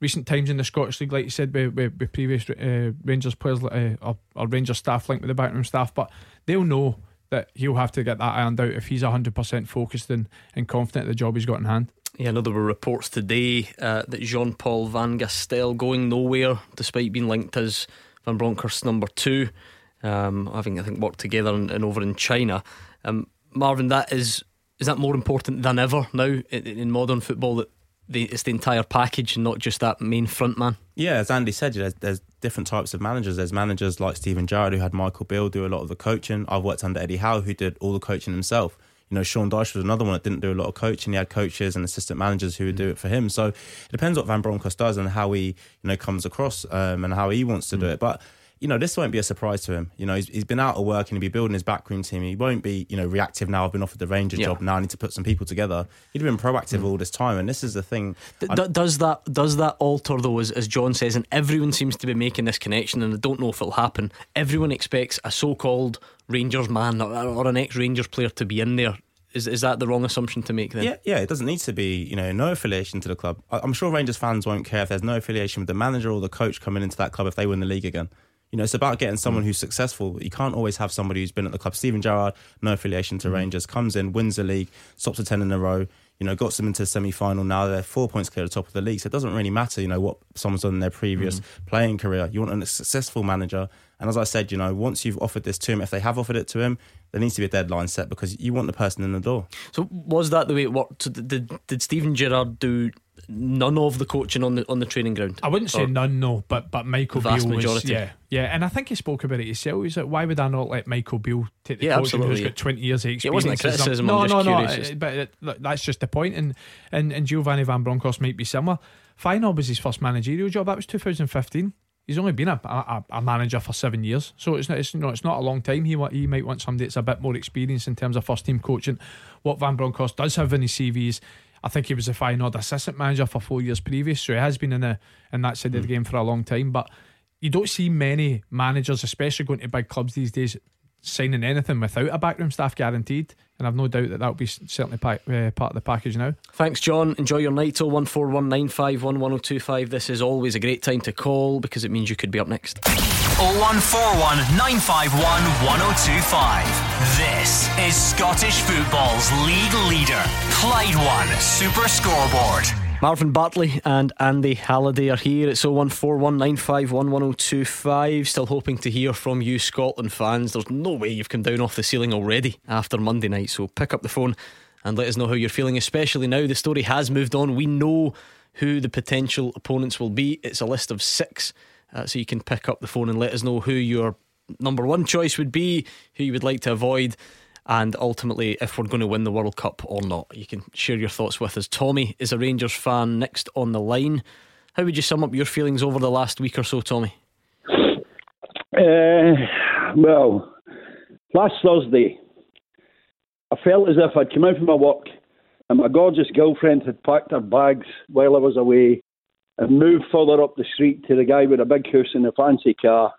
recent times in the Scottish League, like you said, with, with, with previous uh, Rangers players uh, or, or Rangers staff linked with the backroom staff, but they'll know that he'll have to get that ironed out if he's 100% focused and, and confident of the job he's got in hand. Yeah, I know there were reports today uh, that Jean Paul Van Gastel going nowhere despite being linked as Van Bronckhorst number two, um, having I think worked together and, and over in China. Um, Marvin, that is is that more important than ever now in, in modern football that the, it's the entire package and not just that main front man? Yeah, as Andy said, there's, there's different types of managers. There's managers like Steven Gerrard who had Michael Beale do a lot of the coaching. I've worked under Eddie Howe who did all the coaching himself you know, Sean Dyche was another one that didn't do a lot of coaching. He had coaches and assistant managers who would do it for him. So it depends what Van Bronckhorst does and how he, you know, comes across um, and how he wants to mm. do it. But you know, this won't be a surprise to him. You know, he's, he's been out of work and he'll be building his backroom team. He won't be, you know, reactive now. I've been offered the Rangers yeah. job. Now I need to put some people together. He'd have been proactive mm. all this time. And this is the thing. D- does that does that alter though, as, as John says, and everyone seems to be making this connection, and I don't know if it'll happen. Everyone expects a so-called Rangers man or, or an ex-Rangers player to be in there is is that the wrong assumption to make then? Yeah, yeah. It doesn't need to be, you know, no affiliation to the club. I'm sure Rangers fans won't care if there's no affiliation with the manager or the coach coming into that club if they win the league again. You know, it's about getting someone who's successful. You can't always have somebody who's been at the club. Steven Gerrard, no affiliation to mm. Rangers, comes in, wins the league, stops a ten in a row. You know, got them into the semi final. Now they're four points clear at the top of the league. So it doesn't really matter, you know, what someone's done in their previous mm. playing career. You want a successful manager. And as I said, you know, once you've offered this to him, if they have offered it to him, there needs to be a deadline set because you want the person in the door. So was that the way it worked? Did did Steven Gerrard do none of the coaching on the on the training ground? I wouldn't say none, no, but but Michael Beale was yeah yeah, and I think he spoke about it himself. He's like, why would I not let Michael Beale take the yeah, coaching who's got twenty years of experience? It wasn't a criticism. No, no, no, uh, but it, look, that's just the point. And and and Giovanni Van Bronckhorst might be similar. Feyenoord was his first managerial job. That was 2015 he's only been a, a, a, manager for seven years, so it's not, it's, you know, it's not a long time. He he might want somebody that's a bit more experienced in terms of first team coaching. What Van Bronckhorst does have in his CVs, I think he was a Feyenoord assistant manager for four years previous, so he has been in the in that side mm. of the hmm. game for a long time. But you don't see many managers, especially going to big clubs these days, signing anything without a backroom staff guaranteed. And I've no doubt that that'll be certainly pack, uh, part of the package now. Thanks, John. Enjoy your night. 01419511025. This is always a great time to call because it means you could be up next. 0141 951 1025. This is Scottish football's league leader, Clyde One Super Scoreboard. Marvin Bartley and Andy Halliday are here. It's 01419511025. Still hoping to hear from you, Scotland fans. There's no way you've come down off the ceiling already after Monday night. So pick up the phone and let us know how you're feeling, especially now the story has moved on. We know who the potential opponents will be. It's a list of six, uh, so you can pick up the phone and let us know who your number one choice would be, who you would like to avoid, and ultimately if we're going to win the World Cup or not. You can share your thoughts with us. Tommy is a Rangers fan next on the line. How would you sum up your feelings over the last week or so, Tommy? Uh, well, last Thursday, I felt as if I'd come out from my work and my gorgeous girlfriend had packed her bags while I was away and moved further up the street to the guy with a big house and a fancy car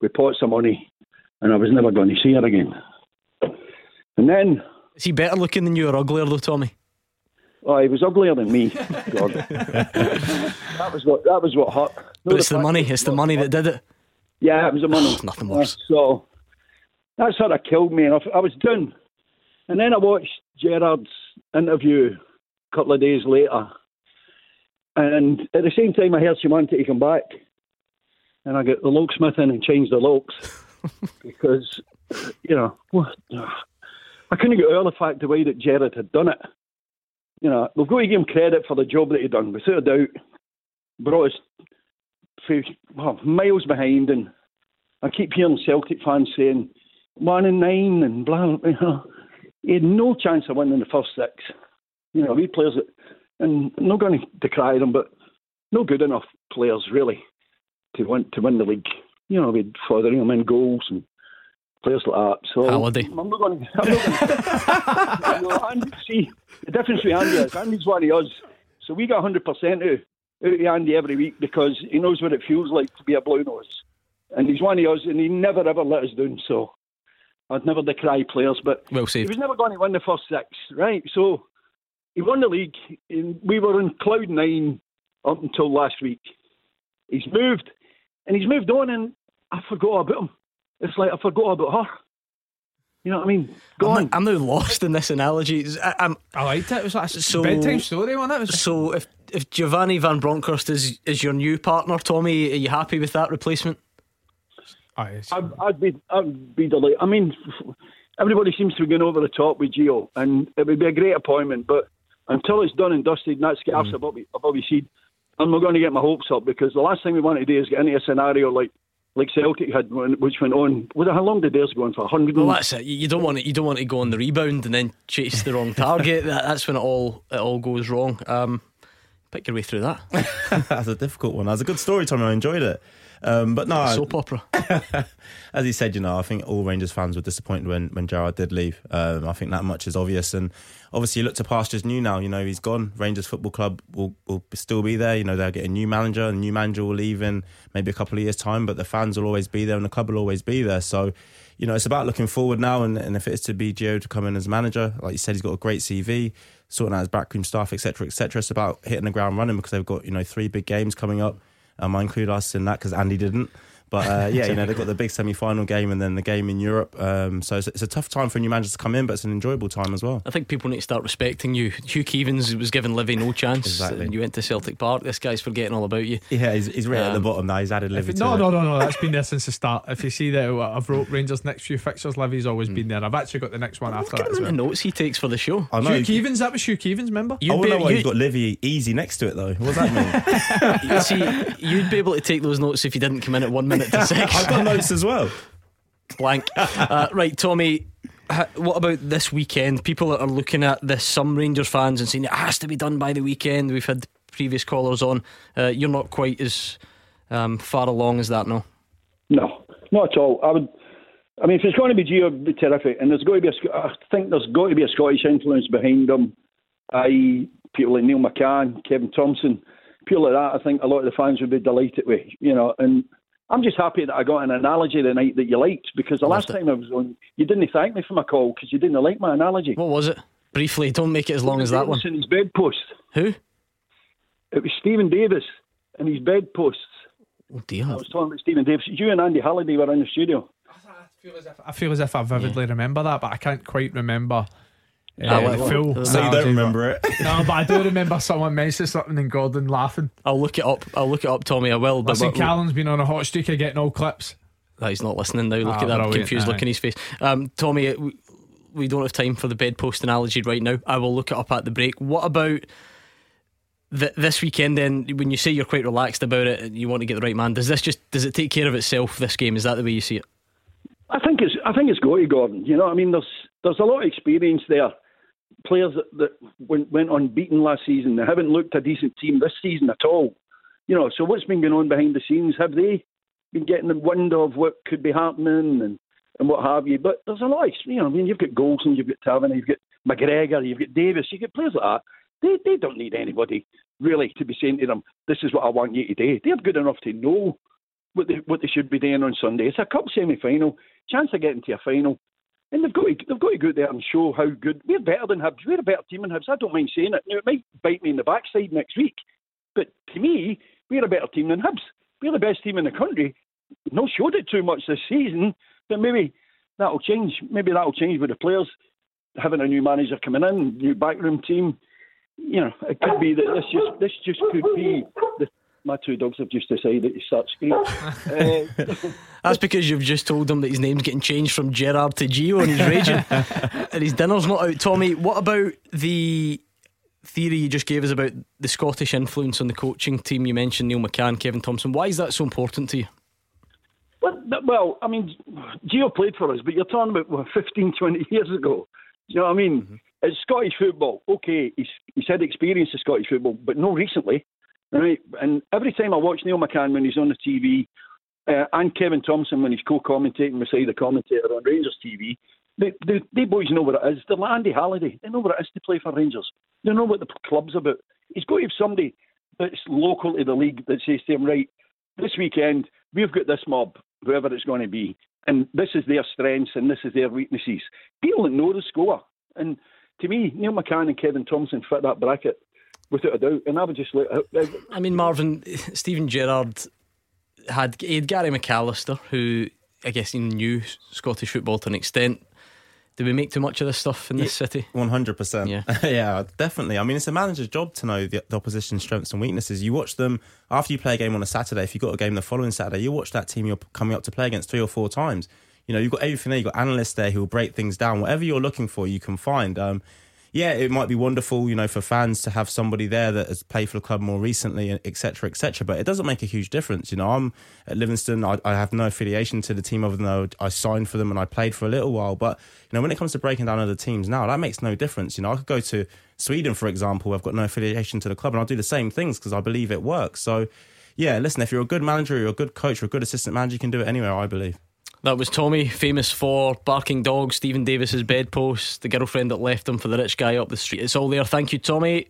with pots of money, and I was never going to see her again. And then. Is he better looking than you or uglier, though, Tommy? Oh, he was uglier than me. God. that was what that was what hurt. No, but it's the, the money. It's the money that did it. Yeah, it was the money. Nothing worse. Uh, so that sort of killed me. I, I was done. And then I watched Gerrard's interview a couple of days later. And at the same time, I heard she wanted to come back. And I got the locksmith in and changed the locks because, you know, I couldn't get over the fact the way that Gerrard had done it. You know, we've got to give him credit for the job that he'd done, without a doubt. Brought us well, miles behind, and I keep hearing Celtic fans saying one and nine and blah. blah. He had no chance of winning the first six. You know, we players that, and I'm not going to decry them, but no good enough players really to win to win the league. You know, we'd Foderingham in goals and players like that. So Halliday. I'm not going. I'm not going. you know, Andy, see, the difference with Andy is Andy's one of us, so we got 100 percent out out of Andy every week because he knows what it feels like to be a blue nose, and he's one of us, and he never ever let us down. So I'd never decry players, but well he was never going to win the first six, right? So he won the league. And we were in cloud nine up until last week. He's moved, and he's moved on, and I forgot about him. It's like I forgot about her. You know what I mean? Go I'm, on. Not, I'm now lost in this analogy. I, I liked it. It was like a so, bedtime story, wasn't it? Was... So if if Giovanni Van Bronckhorst is is your new partner, Tommy, are you happy with that replacement? I'd, I'd, be, I'd be delighted. I mean, everybody seems to be going over the top with Gio, and it would be a great appointment. But until it's done and dusted, and that's get mm. above, above his seed, I'm not going to get my hopes up because the last thing we want to do is get into a scenario like like Celtic had, one which went on. How long did theirs go on for? Hundred. Well, that's it. You don't want to. You don't want to go on the rebound and then chase the wrong target. that's when it all it all goes wrong. Um, pick your way through that. that's a difficult one. That's a good story, Tommy. I enjoyed it. Um, but no, soap opera. as he said, you know, I think all Rangers fans were disappointed when when Gerrard did leave. Um, I think that much is obvious, and obviously you look to pastures new now. You know, he's gone. Rangers Football Club will will still be there. You know, they'll get a new manager. A new manager will leave in maybe a couple of years' time, but the fans will always be there, and the club will always be there. So. You know, it's about looking forward now, and, and if it is to be Gio to come in as manager, like you said, he's got a great CV, sorting out his backroom staff, etc., etc. It's about hitting the ground running because they've got you know three big games coming up. Um, I include us in that because Andy didn't. But uh, yeah, you know they've got the big semi-final game and then the game in Europe. Um, so it's, it's, a tough time for new managers to come in, but it's an enjoyable time as well. I think people need to start respecting you. Hugh Keevins was giving Livy no chance. Exactly. You went to Celtic Park. This guy's forgetting all about you. Yeah, he's, he's right um, at the um, bottom now. He's added Livy. It, no, no, no, no. That's been there since the start. If you see that I've wrote Rangers next few fixtures, Livy's always mm. been there. I've actually got the next one I'm after that. Well. the notes he takes for the show. I know. Hugh Keevins. That was Hugh Keevins. Remember? You'd I wonder why you've got Livy easy next to it though. What does that mean? see, you'd be able to take those notes if you didn't come in at one minute to six notes as well. Blank. Uh, right, Tommy. What about this weekend? People that are looking at this. Some Rangers fans and saying it has to be done by the weekend. We've had previous callers on. Uh, you're not quite as um, far along as that, no? No, not at all. I would. I mean, if it's going to be Gio, it'd be terrific. And there's going to be a. I think there's got to be a Scottish influence behind them. I people like Neil McCann, Kevin Thomson, people like that. I think a lot of the fans would be delighted with. You know, and I'm just happy that I got an analogy tonight that you liked because the last time I was on, you didn't thank me for my call because you didn't like my analogy. What was it? Briefly, don't make it as long as that one. In his bedpost. Who? It was Steven Davis and his bedposts. Oh dear! I was talking about Steven Davis. You and Andy Halliday were in the studio. I feel as if I, feel as if I vividly yeah. remember that, but I can't quite remember uh, full. So you don't remember it? no, but I do remember someone mentioning something and Gordon laughing. I'll look it up. I'll look it up, Tommy. I will. But Listen, Callum's been on a hot streak of getting all clips. Oh, he's not listening now. Look ah, at that confused look in his face. Um, Tommy, we, we don't have time for the bedpost analogy right now. I will look it up at the break. What about th- this weekend, then, when you say you're quite relaxed about it, and you want to get the right man, does this just does it take care of itself? This game is that the way you see it? I think it's I think it's got to Gordon. You know, I mean, there's there's a lot of experience there. Players that, that went, went unbeaten last season, they haven't looked a decent team this season at all. You know, so what's been going on behind the scenes? Have they been getting the wind of what could be happening and, and what have you? But there's a lot, of, you know, I mean, you've got Goldson, you've got Tavernier, you've got McGregor, you've got Davis, you've got players like that. They they don't need anybody really to be saying to them, "This is what I want you to do." They're good enough to know what they what they should be doing on Sunday. It's a cup semi final, chance of getting to a final. And they've got to, they've got to go there and show how good we're better than Hibs. We're a better team than Hibs. I don't mind saying it. Now it might bite me in the backside next week, but to me, we're a better team than Hibs. We're the best team in the country. No showed it too much this season, but maybe that'll change. Maybe that'll change with the players having a new manager coming in, new backroom team. You know, it could be that this just this just could be the my two dogs have just decided to start screaming. uh, That's because you've just told him that his name's getting changed from Gerrard to Gio and he's raging and his dinner's not out. Tommy, what about the theory you just gave us about the Scottish influence on the coaching team? You mentioned Neil McCann, Kevin Thomson. Why is that so important to you? well, well, I mean, Gio played for us, but you're talking about what, 15, 20 years ago. You know what I mean? Mm-hmm. It's Scottish football. Okay, he's, he's had experience of Scottish football, but no recently. Right? And every time I watch Neil McCann when he's on the TV, uh, and Kevin Thomson when he's co-commentating beside the commentator on Rangers TV, they, they, they boys know what it is. They're like Andy Halliday. They know what it is to play for Rangers. They know what the club's about. He's got to have somebody that's local to the league that says to him, right, this weekend we've got this mob, whoever it's going to be, and this is their strengths and this is their weaknesses. People that know the score. And to me, Neil McCann and Kevin Thomson fit that bracket without a doubt. And I would just let. uh, I mean, Marvin, Steven Gerrard had, he had Gary McAllister, who I guess he knew Scottish football to an extent. Did we make too much of this stuff in this city? One hundred percent. Yeah. yeah, definitely. I mean, it's a manager's job to know the, the opposition's strengths and weaknesses. You watch them after you play a game on a Saturday. If you have got a game the following Saturday, you watch that team you're coming up to play against three or four times. You know, you've got everything there. You've got analysts there who will break things down. Whatever you're looking for, you can find. Um, yeah, it might be wonderful, you know, for fans to have somebody there that has played for the club more recently, etc., etc. But it doesn't make a huge difference. You know, I'm at Livingston. I, I have no affiliation to the team other than I signed for them and I played for a little while. But you know, when it comes to breaking down other teams now, that makes no difference. You know, I could go to Sweden, for example. I've got no affiliation to the club, and I'll do the same things because I believe it works. So, yeah, listen, if you're a good manager, you're a good coach, or a good assistant manager, you can do it anywhere. I believe. That was Tommy, famous for barking dogs, Steven Davis's bedpost, the girlfriend that left him for the rich guy up the street. It's all there. Thank you, Tommy.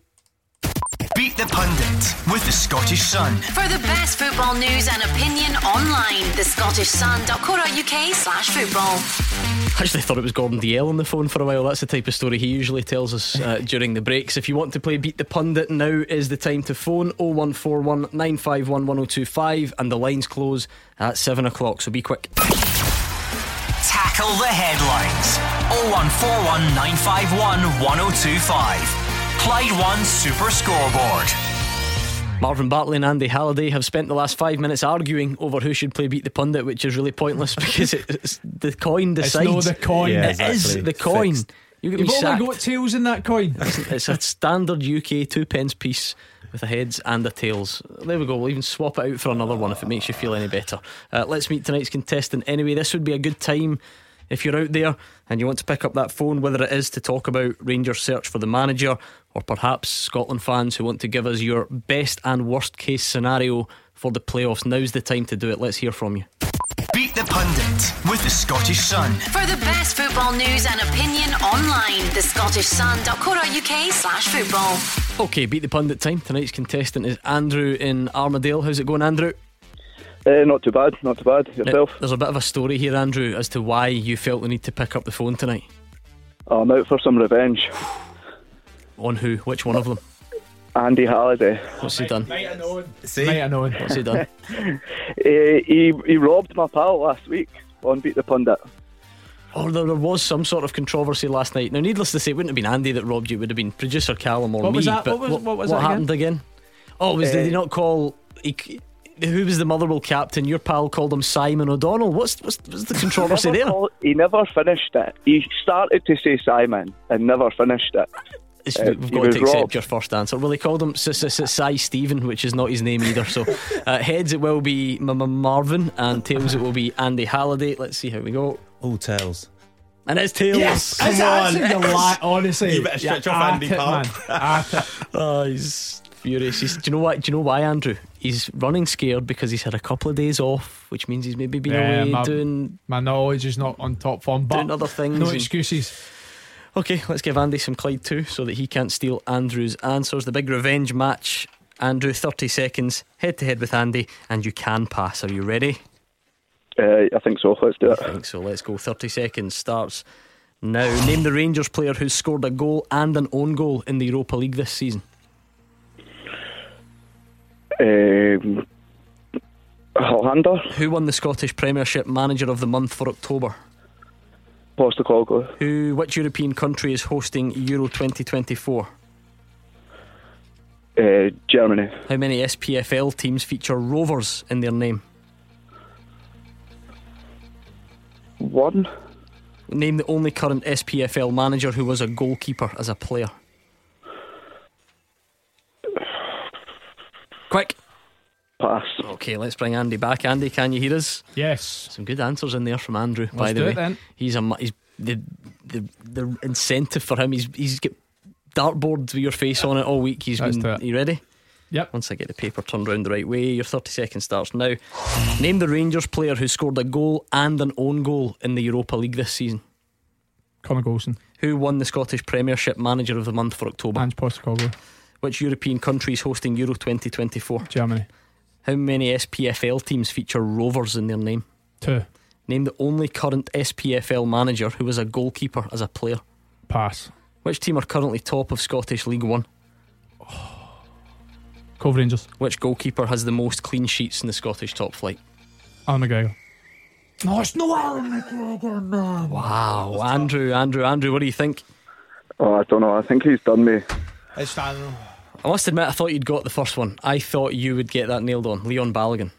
Beat the Pundit with the Scottish Sun. For the best football news and opinion online, the Scottish thescottishsun.co.uk slash football. I actually thought it was Gordon Dalziel on the phone for a while. That's the type of story he usually tells us uh, during the breaks. If you want to play Beat the Pundit, now is the time to phone 0141 951 1025 and the lines close at 7 o'clock, so be quick. Tackle the headlines. 0141 951 1025. Clyde One Super Scoreboard. Marvin Bartley and Andy Halliday have spent the last five minutes arguing over who should play Beat the Pundit, which is really pointless because it's the coin decides. It's decides. no the coin. Yeah, It is exactly. the coin. Fixed. You get You've only got tails in that coin. It's a standard UK two pence piece with a heads and a tails. There we go. We'll even swap it out for another one if it makes you feel any better. Uh, let's meet tonight's contestant anyway. This would be a good time if you're out there and you want to pick up that phone, whether it is to talk about Rangers' search for the manager or perhaps Scotland fans who want to give us your best and worst case scenario for the playoffs. Now's the time to do it. Let's hear from you. Beat the Pundit with the Scottish Sun. For the best football news and opinion online, thescottishsun.co.uk slash football. Okay, beat the pundit time. Tonight's contestant is Andrew in Armadale. How's it going, Andrew? Uh, not too bad, not too bad. Yourself? There's a bit of a story here, Andrew, as to why you felt the need to pick up the phone tonight. I'm out for some revenge. On who? Which one of them? Andy Halliday. What's he done? See, Might have known. What's he done? Uh, he he robbed my pal last week on Beat the Pundit. Oh, there, there was some sort of controversy last night. Now, needless to say, it wouldn't have been Andy that robbed you. It would have been producer Callum or What me. was that? But What was- what was that happened again? Oh, was did Uh, he not call? He, who was the Motherwell captain? Your pal called him Simon O'Donnell. What's what's, what's the controversy Never there? call- he never finished it. He started to say Simon and never finished it. It's- Uh, we've got to accept robbed. your first answer. Well, they called him S- S- S- Cy Stephen, which is not his name either. So, uh, heads it will be M- M- Marvin, and tails it will be Andy Halliday. Let's see how we go. All tails. And it's tails. Yes, Come it's on. actually the lie. Honestly, You better stretch you're off Andy Park. man. Oh, he's furious. He's, do you know what? Do you know why, Andrew? He's running scared because he's had a couple of days off, which means he's maybe been Yeah, away my- doing My knowledge is not on top form, but doing other things. no and- excuses. Okay, let's give Andy some Clyde too, so that he can't steal Andrew's answers. The big revenge match. Andrew, 30 seconds, head to head with Andy, and you can pass. Are you ready? Uh, I think so. Let's do it. I think so. Let's go. 30 seconds starts now. Name the Rangers player who scored a goal and an own goal in the Europa League this season. Um, Helander, Who won the Scottish Premiership Manager of the Month for October? Postecoglou, Who? Which European country is hosting Euro 2024? uh, Germany, How many SPFL teams feature Rovers in their name? one. Name the only current SPFL manager who was a goalkeeper as a player. Quick. Pass. Okay, let's bring Andy back. Andy, can you hear us? Yes. Some good answers in there from Andrew. by Let's the do way, it then. he's a he's the the the incentive for him. He's he's got dartboards with your face on it all week. He's Let's been. do it. You ready? Yep. Once I get the paper turned around the right way, your 30 seconds starts now. Name the Rangers player who scored a goal and an own goal in the Europa League this season. Connor Goldson, Who won the Scottish Premiership Manager of the Month for October? Ange Postecoglou, Which European country is hosting Euro 2024? Germany. How many SPFL teams feature Rovers in their name? Two. Name the only current SPFL manager who was a goalkeeper as a player. Pass. Which team are currently top of Scottish League One? Cove Rangers. Which goalkeeper has the most clean sheets in the Scottish top flight? Allan McGregor. No, it's no Allan McGregor, man. Wow, Andrew, Andrew, Andrew, what do you think? Oh, I don't know. I think he's done me. It's I don't know. I must admit, I thought you'd got the first one. I thought you would get that nailed on. Leon Balogun.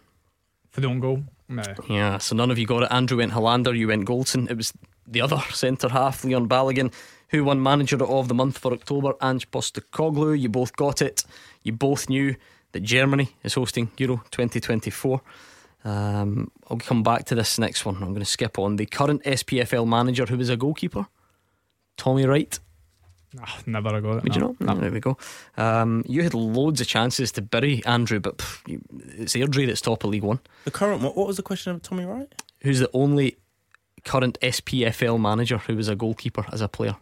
For the own goal. No. Yeah, so none of you got it. Andrew went Helander, you went Goldson. It was the other centre half, Leon Balogun, who won Manager of the Month for October, Ange Postecoglou. You both got it. You both knew that Germany is hosting Euro 2024. Um, I'll come back to this next one. I'm going to skip on. The current SPFL manager who was a goalkeeper, Tommy Wright. Ah, never I got it. Would you no. know? There we go. Um, you had loads of chances to bury Andrew, but pff, you, it's Airdrie that's top of League One. The current what, what was the question of Tommy Wright? Who's the only current SPFL manager who was a goalkeeper as a player?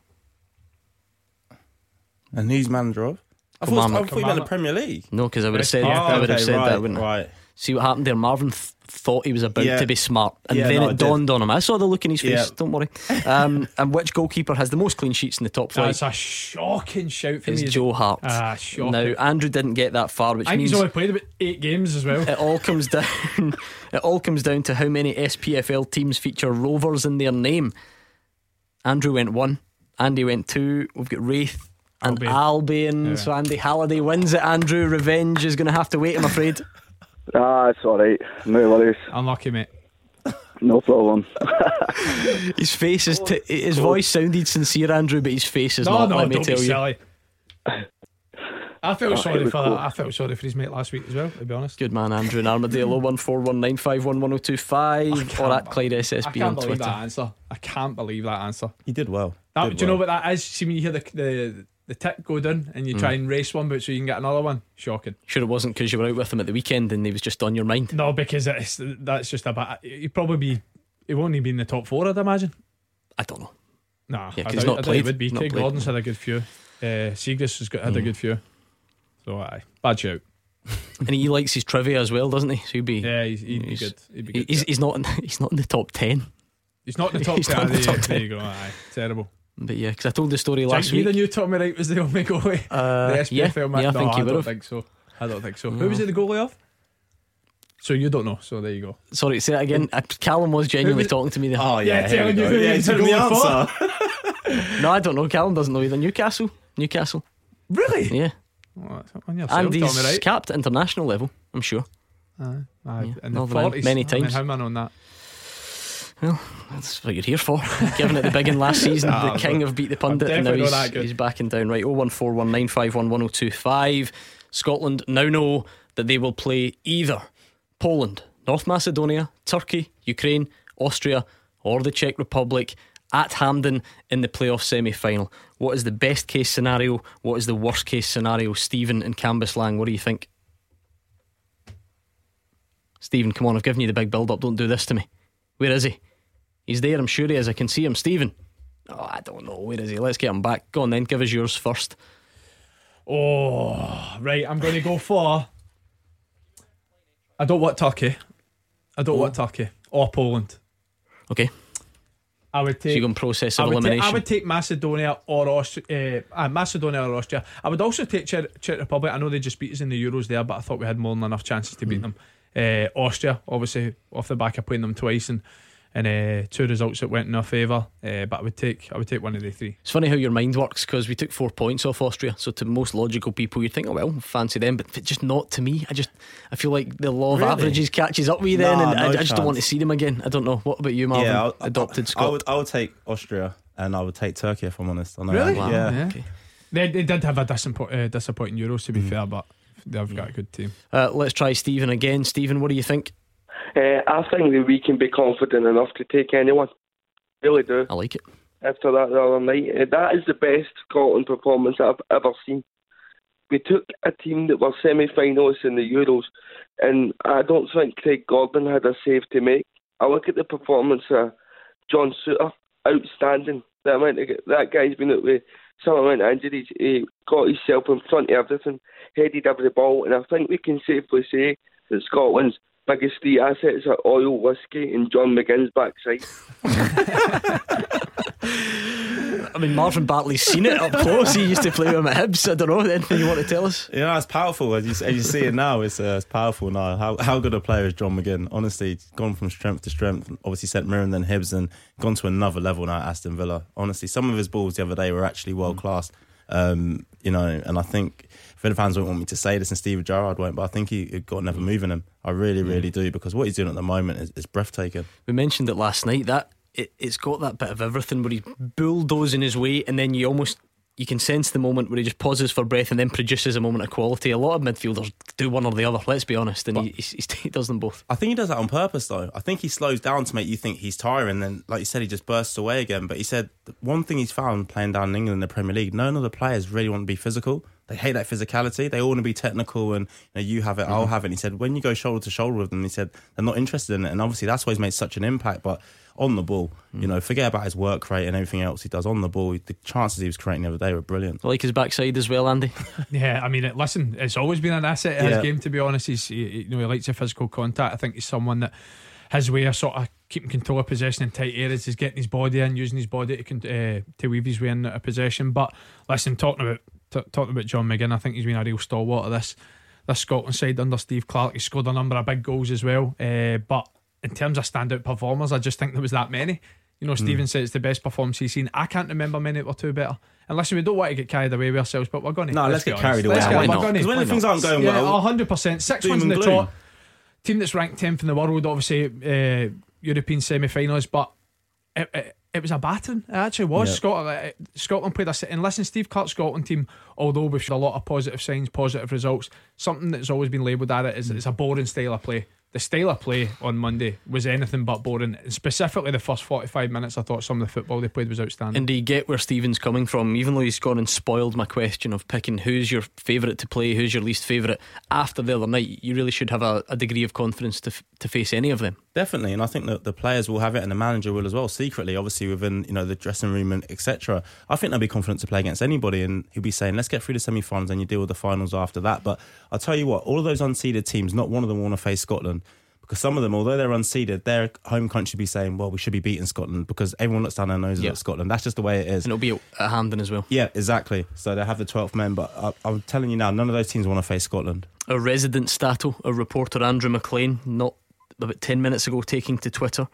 And who's manager of? I Kilmarnock. thought, I thought you meant the Premier League. No, because I would have said Oh, I would have okay, said right, that, wouldn't I? right. See what happened there? Marvin th- thought he was about Yeah. to be smart, and Yeah, then no, I it dawned on him. I saw the look in his face. Yeah. Don't worry. Um, and which goalkeeper has the most clean sheets in the top flight? That's a shocking shout for Is me. Joe Hart. Ah, shocking. now Andrew didn't get that far, which I means he's only played about eight games as well. it all comes down. it all comes down to how many SPFL teams feature Rovers in their name. Andrew went one. Andy went two. We've got Raith and Albion. Albion. Yeah. So Andy Halliday wins it. Andrew revenge is going to have to wait. I'm afraid. Ah, it's all right. No worries. Unlucky, mate. No problem. His face is. T- his voice sounded sincere, Andrew, but his face is No, not. no, let me don't tell be you. silly. I felt Oh, sorry for cool. that. I felt sorry for his mate last week as well. To be honest, Good man, Andrew and Armadale. One four one nine five one one zero two five or at Clyde I SSB can't on believe Twitter. that answer. I can't believe that answer. He did well. That, Did do you know what that is? See when you hear the the, the tick go down and you try Mm. and race one, but so you can get another one. Shocking. Sure, it wasn't because you were out with him at the weekend and he was just on your mind. No, because it's, that's just a bit. He'd probably be. He won't even be in the top four, I'd imagine. I don't know. Nah, Yeah, 'cause I he's doubt- not played. He would be. He's not Craig played. Gordon's had a good few. Uh, Siegrist has got had a Mm. good few. So aye, bad shout. And he likes his trivia as well, doesn't he? So he'd be. Yeah, he's, he'd be good. He'd be good. He's, he's not. In, he's not in the top ten. He's not in the top ten. not in the there, top there 10. you go. Aye, terrible. But yeah, because I told the story Think last you week. the new Tommy Wright was the only goalie. Uh, the yeah, SPFL man. yeah, I no, think I he don't have. think so. I don't think so. No. Who was he the goalie of? So you don't know. So there you go. Sorry, say that again. Uh, Callum was genuinely was- talking to me there. Oh Yeah, yeah, telling you who yeah, he he me the going for. answer. No, I don't know. Callum doesn't know either. Newcastle. Newcastle. Really? Yeah. That's on yourself, And he's Tommy capped international level, I'm sure. Aye, aye, Yeah, in the Northern forties. many I mean, times. how man on that? Well, that's what you're here for. Given it the big one last season, Ah, the king of beat the pundit, and now he's, not that good. he's backing down. Right, 01419511025. Scotland now know that they will play either Poland, North Macedonia, Turkey, Ukraine, Austria, or the Czech Republic at Hampden in the playoff semi final. What is the best case scenario? What is the worst case scenario? Stephen and Cambuslang, what do you think? Stephen, come on, I've given you the big build up. Don't do this to me. Where is he? He's there, I'm sure he is. I can see him. Stephen. Oh, I don't know. Where is he? Let's get him back. Go on then, give us yours first. Oh, right. I'm going to go for. I don't want Turkey. I don't want Turkey or Poland. Okay. I would So take. you're going process I of would, take, elimination. I would take Macedonia or Austria. Uh, uh, Macedonia or Austria. I would also take Czech, Czech Republic. I know they just beat us in the Euros there, but I thought we had more than enough chances to beat them. Uh, Austria, obviously, off the back of playing them twice and and uh, two results that went in our favour. Uh, but I would take I would take one of the three. It's funny how your mind works because we took four points off Austria. So to most logical people, you'd think, oh well, fancy them, but just not to me. I just I feel like the law of Really? averages catches up with you then, and I, no I just don't want to see them again. I don't know. What about you, Marvin? Yeah, I- adopted I Scot. would, I would, I would take Austria and I would take Turkey if I'm honest. I know, Really? Yeah. Yeah. They, they did have a disappoint, uh, disappointing Euros to be fair, but they've got a good team. Uh, let's try Stephen again. Stephen, what do you think? Uh, I think that we can be confident enough to take anyone. Really do. I like it. After that the other night, Uh, that is the best Scotland performance I've ever seen. We took a team that were semi-finalists in the Euros, and I don't think Craig Gordon had a save to make. I look at the performance of John Souttar, outstanding. That amount of, that guy's been with some amount of injuries. He got himself in front of everything, headed every ball, and I think we can safely say that Scotland's biggest three assets are oil, whiskey, and John McGinn's backside. I mean, Marvin Bartley's seen it up close. He used to play with him at Hibs. I don't know. Anything you want to tell us? Yeah, it's powerful as you, as you see it now. It's, uh, it's powerful now. How how good a player is John McGinn? Honestly, gone from strength to strength. Obviously, St Mirren then Hibs and gone to another level now at Aston Villa. Honestly, some of his balls the other day were actually world class. Um, you know, and I think Villa fans won't want me to say this, and Steve Gerrard won't, but I think he, he got another move in him. I really, really do because what he's doing at the moment is, is breathtaking. We mentioned it last night that it, it's got that bit of everything where he's bulldozing his way, and then you almost you can sense the moment where he just pauses for breath and then produces a moment of quality. A lot of midfielders do one or the other. Let's be honest, and he, he's, he does them both. I think he does that on purpose, though. I think he slows down to make you think he's tiring. Then, like you said, he just bursts away again. But he said one thing he's found playing down in England in the Premier League: none of the players really want to be physical. They hate that physicality. They all want to be technical, and you, know, you have it, I'll have it. And he said when you go shoulder to shoulder with them, he said they're not interested in it. And obviously, that's why he's made such an impact. But on the ball, you know, forget about his work rate and everything else he does on the ball. The chances he was creating the other day were brilliant. I like his backside as well, Andy. Yeah, I mean, listen, it's always been an asset in Yeah. his game. To be honest, he's he, you know he likes a physical contact. I think he's someone that his way of sort of keeping control of possession in tight areas is getting his body in, using his body to uh, to weave his way in a possession. But listen, talking about t- talking about John McGinn, I think he's been a real stalwart of this this Scotland side under Steve Clarke. He scored a number of big goals as well. Uh, but in terms of standout performers, I just think there was that many. You know, Stephen said it's the best performance he's seen. I can't remember many that were two better. And listen, we don't want to get carried away with ourselves, but we're going to. No, let's get carried away. Let's get, we're not? going when things aren't going yeah, well, hundred percent. Six doom in the top. Team that's ranked tenth in the world, obviously uh, European semi-finalists, but it, it, it was a battering. It actually was. Yeah. Scotland, uh, Scotland played a. And listen, Steve Clarke's Scotland team, although we've showed a lot of positive signs, positive results, something that's always been labelled at it is it's a boring style of play. The style of play on Monday was anything but boring. Specifically, the first forty-five minutes, I thought some of the football they played was outstanding. And do you get where Stephen's coming from? Even though he's gone and spoiled my question of picking who's your favourite to play, who's your least favourite after the other night, you really should have a, a degree of confidence to, f- to face any of them. Definitely, and I think that the players will have it, and the manager will as well. Secretly, obviously within you know the dressing room and etc. I think they'll be confident to play against anybody, and he'll be saying, "Let's get through the semi-finals, and you deal with the finals after that." But I'll tell you what, all of those unseeded teams, not one of them want to face Scotland because some of them, although they're unseeded, their home country be saying, "Well, we should be beating Scotland," because everyone looks down their noses Yeah. at Scotland. That's just the way it is. And it'll be at, at Hampden as well. Yeah, exactly. So they have the 12th men, but I, I'm telling you now, none of those teams want to face Scotland. A resident Stato, a reporter Andrew McLean, not about 10 minutes ago, taking to Twitter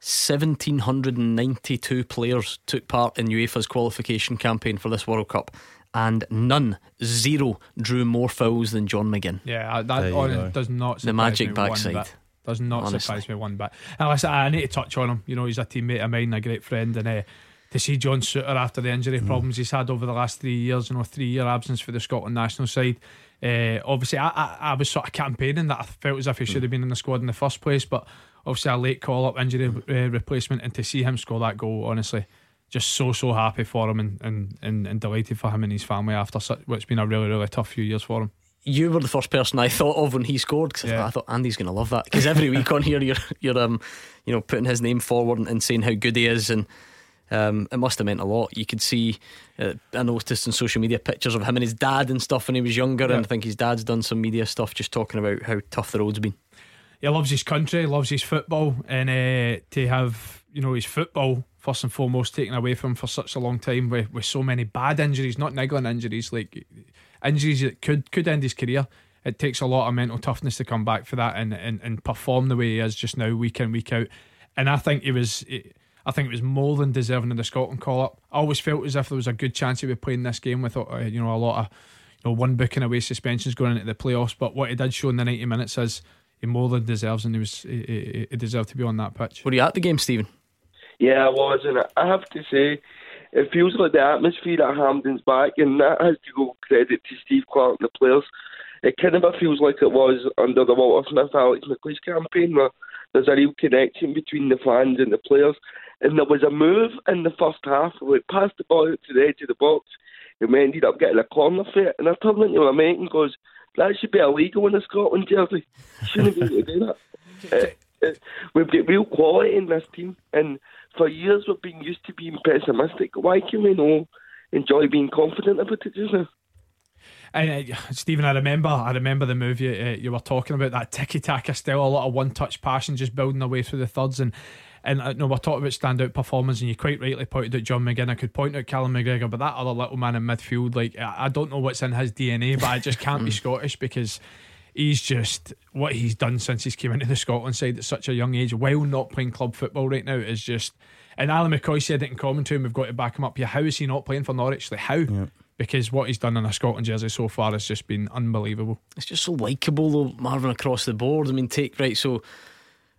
1,792 players took part in UEFA's qualification campaign for this World Cup, and none, zero, drew more fouls than John McGinn. yeah, that you does not The surprise magic me one backside. Does not Honestly. surprise me one bit. And listen, I need to touch on him. You know, he's a teammate of mine, a great friend, and uh, to see John Souttar after the injury problems he's had over the last three years, you know, three year absence for the Scotland national side. Uh, obviously, I, I, I was sort of campaigning that I felt as if he should have been in the squad in the first place, but obviously a late call up injury uh, replacement, and to see him score that goal, honestly, just so so happy for him and and, and, and delighted for him and his family after such, what's been a really really tough few years for him. You were the first person I thought of when he scored because I, thought- I thought Andy's going to love that because every week on here you're you're um you know putting his name forward and, and saying how good he is and um it must have meant a lot. You could see uh, I noticed on social media pictures of him and his dad and stuff when he was younger Yeah. and I think his dad's done some media stuff just talking about how tough the road's been. he loves his country, loves his football, and uh, to have you know his football first and foremost taken away from him for such a long time with, with so many bad injuries, not niggling injuries, like injuries that could could end his career. It takes a lot of mental toughness to come back for that and, and, and perform the way he is just now, week in week out. And I think he was. I think it was more than deserving of the Scotland call up. I always felt as if there was a good chance he would play in this game with uh, you know a lot of you know one booking away suspensions going into the playoffs. But what he did show in the ninety minutes is he more than deserves, and he was he, he, he deserved to be on that pitch. Were you at the game, Stephen? Yeah, I was, and I have to say, it feels like the atmosphere at Hampden's back, and that has to go credit to Steve Clarke and the players. It kind of feels like it was under the Walter Smith, Alex McLeish campaign, where there's a real connection between the fans and the players. And there was a move in the first half where we passed the ball out to the edge of the box, and we ended up getting a corner for it. And I turned into my mate and goes, that should be illegal in a Scotland jersey. Shouldn't be able to do that. Uh, uh, We've got real quality in this team, and for years we've been used to being pessimistic. Why can we not enjoy being confident about it just now? And uh, Stephen, I remember, I remember the move you, uh, you were talking about that tiki taka Still, a lot of one touch passing, just building their way through the thirds, and and uh, no, we're talking about standout performance, and you quite rightly pointed out John McGinn. I could point out Callum McGregor, but that other little man in midfield, like I I don't know what's in his DNA, but I just can't be Scottish because he's just what he's done since he's came into the Scotland side at such a young age, while not playing club football right now, is just. And Alan McCoy said it in commentary, and we've got to back him up. Yeah, how is he not playing for Norwich? Like how? Because what he's done in a Scotland jersey so far has just been unbelievable. It's just so likeable though, Marvin across the board. I mean, take right so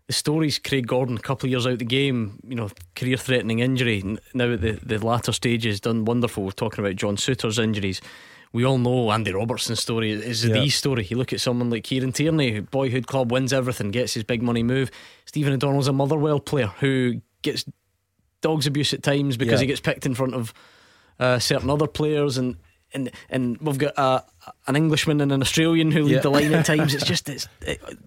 the stories Craig Gordon a couple of years out the game, you know, career threatening injury. Now at the, the latter stages done wonderful. We're talking about John Souttar's injuries. We all know Andy Robertson's story is Yeah. the story. You look at someone like Kieran Tierney, boyhood club wins everything, gets his big money move. Stephen O'Donnell's a Motherwell player who gets dog's abuse at times because Yeah. he gets picked in front of uh, certain other players and. And, and we've got uh, an Englishman and an Australian who lead Yeah. the line at times. It's just it's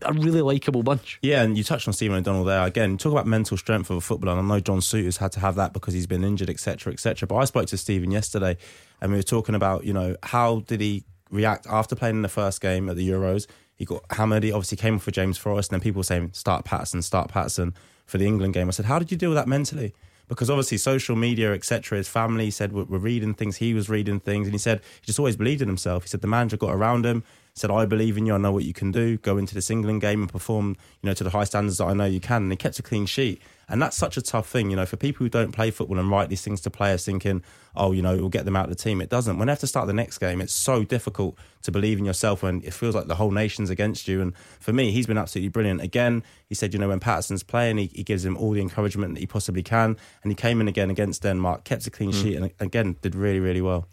a really likable bunch. Yeah, and you touched on Stephen O'Donnell there. Again, talk about mental strength of a footballer. And I know John Souttar's had to have that because he's been injured, etc., etc. But I spoke to Stephen yesterday, and we were talking about, you know, how did he react after playing in the first game at the Euros? He got hammered. He obviously came off for James Forrest, and then people were saying start Patterson, start Patterson for the England game. I said, how did you deal with that mentally? Because obviously social media, etc. His family said we're, we're reading things. He was reading things, and he said he just always believed in himself. He said the manager got around him, said I believe in you. I know what you can do. Go into this England game and perform, you know, to the high standards that I know you can. And he kept a clean sheet, and that's such a tough thing, you know, for people who don't play football and write these things to players, thinking, oh, you know, it will get them out of the team. It doesn't. When they have to start the next game, it's so difficult to believe in yourself when it feels like the whole nation's against you. And for me, he's been absolutely brilliant. Again, he said, you know, when Patterson's playing, he, he gives him all the encouragement that he possibly can. And he came in again against Denmark, kept a clean hmm. sheet, and again, did really, really well.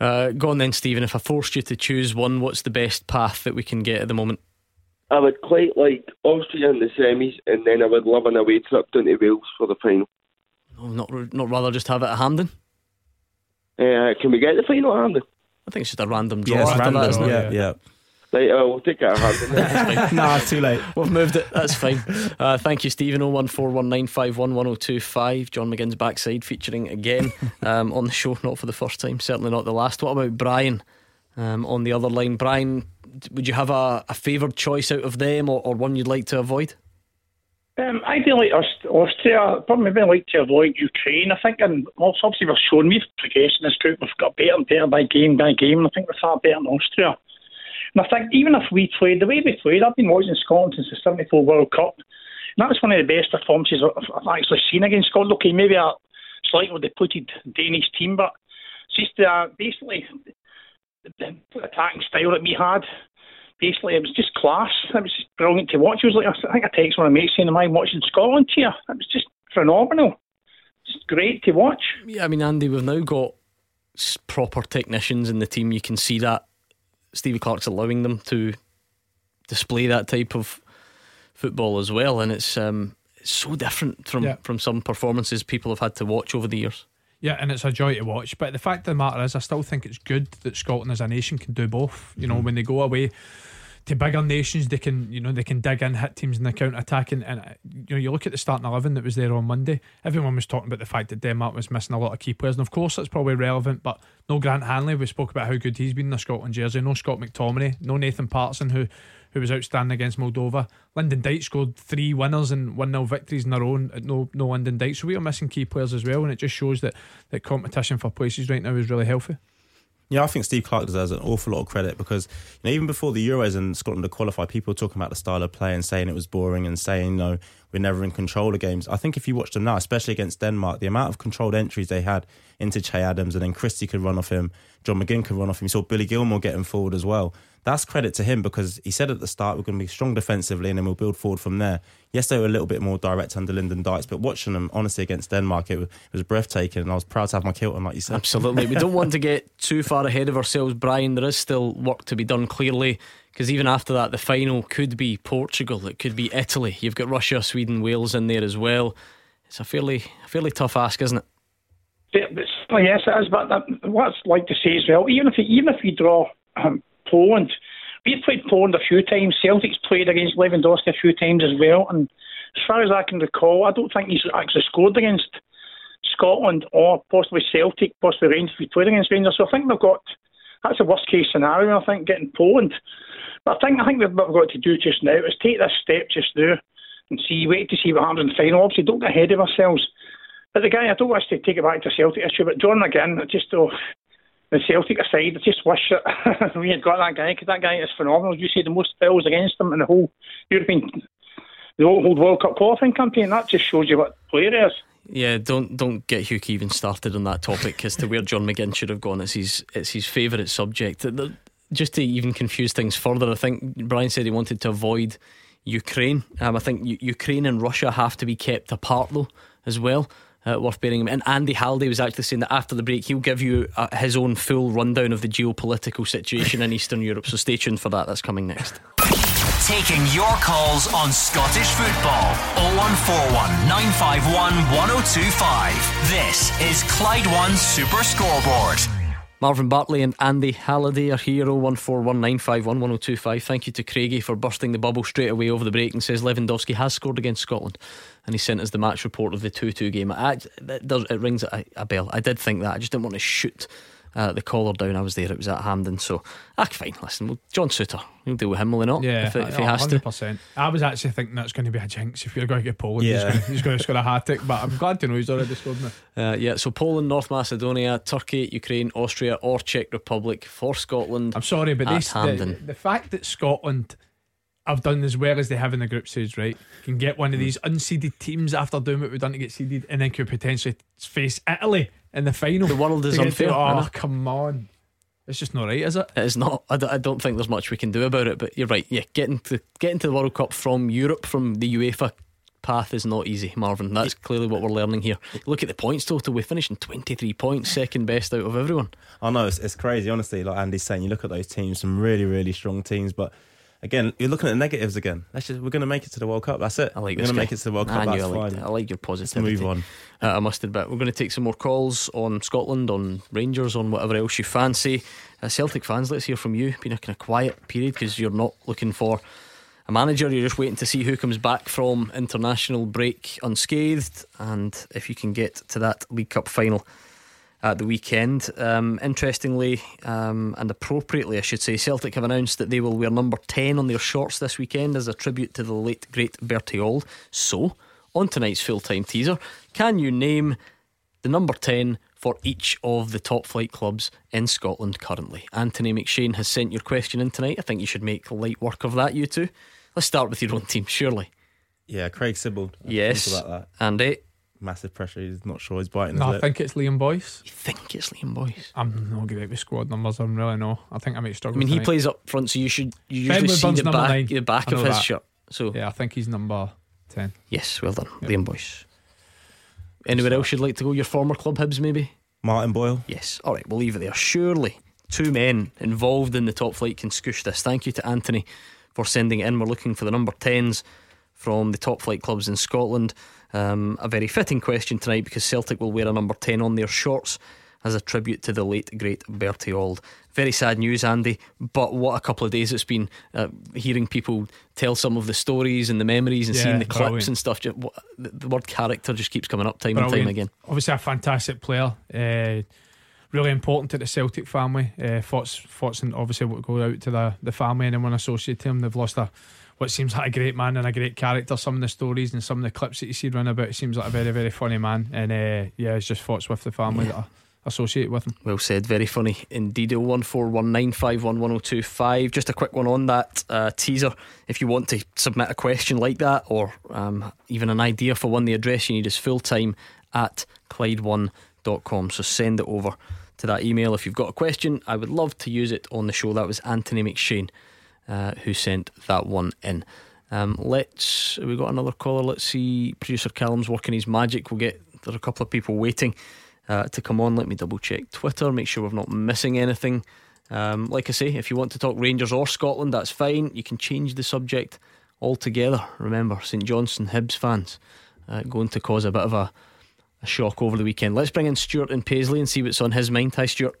Uh, go on then, Stephen. If I forced you to choose one, what's the best path that we can get at the moment? I would quite like Austria in the semis, and then I would love an away trip down to Wales for the final. Oh, not not rather just have it at Hampden. Uh, can we get the final at Hampden? I think it's just a random draw Yeah, it's after random, that, isn't it? yeah, yeah. Right, uh, we'll take it at Hampden. nah, it's too late. We've moved it. That's fine. Uh, thank you, Stephen. 01419511025. John McGinn's backside featuring again um, on the show, not for the first time, certainly not the last. What about Brian um, on the other line? Brian, would you have a, a favoured choice out of them or, or one you'd like to avoid? Um, ideally, Aust- Austria. But maybe I'd like to avoid Ukraine. I think, and obviously we've shown we've progressed in this group. We've got better and better by game by game. I think we're far better than Austria. And I think even if we played the way we played, I've been watching Scotland since the '74 World Cup. And that was one of the best performances I've actually seen against Scotland. Okay, maybe a slightly depleted Danish team, but it's just uh, basically the attacking style that we had basically it was just class. It was just brilliant to watch. It was like I think I text one of my mates saying, "Am I watching Scotland here?" It was just phenomenal. It's great to watch. Yeah, I mean, Andy, we've now got proper technicians in the team. You can see that Stevie Clarke's allowing them to display that type of football as well, and it's um, it's so different from Yeah. from some performances people have had to watch over the years. Yeah, and it's a joy to watch. But the fact of the matter is, I still think it's good that Scotland as a nation can do both. You know, Mm-hmm. when they go away to bigger nations, they can, you know, they can dig in, hit teams in the counter attacking. And, uh, you know, you look at the starting 11 that was there on Monday, everyone was talking about the fact that Denmark was missing a lot of key players. And of course, that's probably relevant, but no Grant Hanley. We spoke about how good he's been in the Scotland jersey. No Scott McTominay. No Nathan Patterson, who who was outstanding against Moldova. Lyndon Dykes scored three winners and 1 0 victories in their own and No, no Lyndon Dykes. So we are missing key players as well. And it just shows that, that competition for places right now is really healthy. Yeah, I think Steve Clarke deserves an awful lot of credit because you know even before the Euros and Scotland had qualified, people were talking about the style of play and saying it was boring and saying no, we're never in control of games. I think if you watch them now, especially against Denmark, the amount of controlled entries they had into Che Adams and then Christie could run off him, John McGinn could run off him. You saw Billy Gilmour getting forward as well. That's credit to him because he said at the start we're going to be strong defensively and then we'll build forward from there. Yes, they were a little bit more direct under Lyndon Dykes, but watching them honestly against Denmark, it was, it was breathtaking, and I was proud to have my kilt on, like you said. Absolutely. we don't want to get too far ahead of ourselves, Brian. There is still work to be done, clearly, because even after that, the final could be Portugal, it could be Italy. You've got Russia, Sweden, Wales in there as well. It's a fairly, fairly tough ask, isn't it? Yeah, yes, it is. But that, what I'd like to say as well, even if you, even if we draw um, Poland, we've played Poland a few times. Celtic's played against Lewandowski a few times as well. And as far as I can recall, I don't think he's actually scored against Scotland or possibly Celtic, possibly Rangers. We played against Rangers, so I think they've got that's a worst case scenario. I think getting Poland. But I think I think what we've got to do just now is take this step just now and see, wait to see what happens in the final. Obviously, don't get ahead of ourselves. But the guy, I don't want to take it back to Celtic issue, but John I just oh, the Celtic aside, I just wish that we had got that guy because that guy is phenomenal. You see the most spells against him in the whole European, the whole World Cup qualifying campaign. That just shows you what player is. Yeah, don't don't get Hugh even started on that topic as to where John McGinn should have gone. It's his it's his favourite subject. Just to even confuse things further, I think Brian said he wanted to avoid Ukraine. Um, I think U- Ukraine and Russia have to be kept apart though as well. Uh, worth bearing in mind. And Andy Halliday was actually saying that after the break he'll give you uh, his own full rundown of the geopolitical situation in Eastern Europe. So stay tuned for that. That's coming next. Taking your calls on Scottish football. 0141 951 1025. This is Clyde One Super Scoreboard. Marvin Bartley and Andy Halliday are here. 01419511025. Thank you to Craigie for bursting the bubble straight away over the break and says Lewandowski has scored against Scotland. And he sent us the match report of the 2 2 game. I, it, does, it rings a, a bell. I did think that. I just didn't want to shoot uh, the collar down. I was there. It was at Hampden. So, ah, fine. Listen, well, John Souttar, he'll deal with him, will he not? Yeah, if, if he has to. 100%. I was actually thinking that's going to be a jinx if you're going to get Poland. He's Yeah. going to- He's going to score a hat trick, but I'm glad to know he's already scored now. Uh, yeah, so Poland, North Macedonia, Turkey, Ukraine, Austria, or Czech Republic for Scotland. I'm Sorry, but this, the, Hampden. the fact that Scotland have done as well as they have in the group stage, right, can get one of these unseeded teams after doing what we've done to get seeded, and then could potentially face Italy in the final. The world is unfair, oh, know. come on. It's just not right, is it? It is not. I don't, don't think there's much we can do about it. But you're right. Yeah, getting to getting to the World Cup from Europe, from the UEFA path, is not easy, Marvin. That's clearly what we're learning here. Look at the points total. We finished in 23 points, second best out of everyone. I know it's, it's crazy, honestly. Like Andy's saying, you look at those teams, some really, really strong teams, but again, you're looking at the negatives again. Let's just we're going to make it to the World Cup. That's it. I like we're this going to make it to the World Cup. I fine. it. I like your positivity. Let's move on. Uh, I must admit, we're going to take some more calls on Scotland, on Rangers, on whatever else you fancy. Uh, Celtic fans, let's hear from you. Been a kind of quiet period because you're not looking for a manager. You're just waiting to see who comes back from international break unscathed, and if you can get to that League Cup final at the weekend. Um, interestingly, um, and appropriately, I should say, Celtic have announced that they will wear number 10 on their shorts this weekend as a tribute to the late, great Bertie Auld. So, on tonight's full time teaser, can you name the number 10 for each of the top flight clubs in Scotland currently? Anthony McShane has sent your question in tonight. I think you should make light work of that, you two. Let's start with your own team, surely. Yeah, Craig. I Yes. about that. Andy. Massive pressure. He's not sure. He's biting his No, I lip. think it's Liam Boyce. You think it's Liam Boyce? I'm not great with squad numbers. I'm really no. I think I might struggle. I struggle. mean, he tonight. plays up front, so you should you Ben usually see the back nine. the back of his that. shirt. So Yeah, I think he's number ten. yes, well done, Liam Boyce. Anywhere else you'd like to go? Your former club, Hibs, maybe? Martin Boyle. Yes. All right, we'll leave it there. Surely, two men involved in the top flight can scoosh this. Thank you to Anthony for sending it in. We're looking for the number 10s from the top flight clubs in Scotland. Um, a very fitting question tonight because Celtic will wear a number 10 on their shorts as a tribute to the late, great Bertie Auld. Very sad news, Andy, but what a couple of days it's been uh, hearing people tell some of the stories and the memories and Yeah, seeing the clips brilliant. and stuff. Just, what, the, the word character just keeps coming up time and time again. Obviously, a fantastic player. Uh, really important to the Celtic family. Uh, thoughts, thoughts, and obviously what go out to the the family and anyone associated to him. They've lost a what seems like a great man and a great character. Some of the stories and some of the clips that you see run about, it seems like a very, very funny man. And uh, yeah, it's just thoughts with the family that are associated with him. Well said, very funny indeed. 01419511025. Just a quick one on that uh, teaser. If you want to submit a question like that or um, even an idea for one, the address you need is fulltime at Clyde1.com. So send it over to that email if you've got a question. I would love to use it on the show. That was Anthony McShane uh, who sent that one in. Um, let's. We got another caller. Let's see. Producer Callum's working his magic. We'll get. There are a couple of people waiting uh, to come on. Let me double check Twitter. Make sure we're not missing anything. Um, like I say, if you want to talk Rangers or Scotland, that's fine. You can change the subject altogether. Remember, St Johnstone Hibs fans uh, going to cause a bit of a, a shock over the weekend. Let's bring in Stuart and Paisley and see what's on his mind. Hi, Stuart.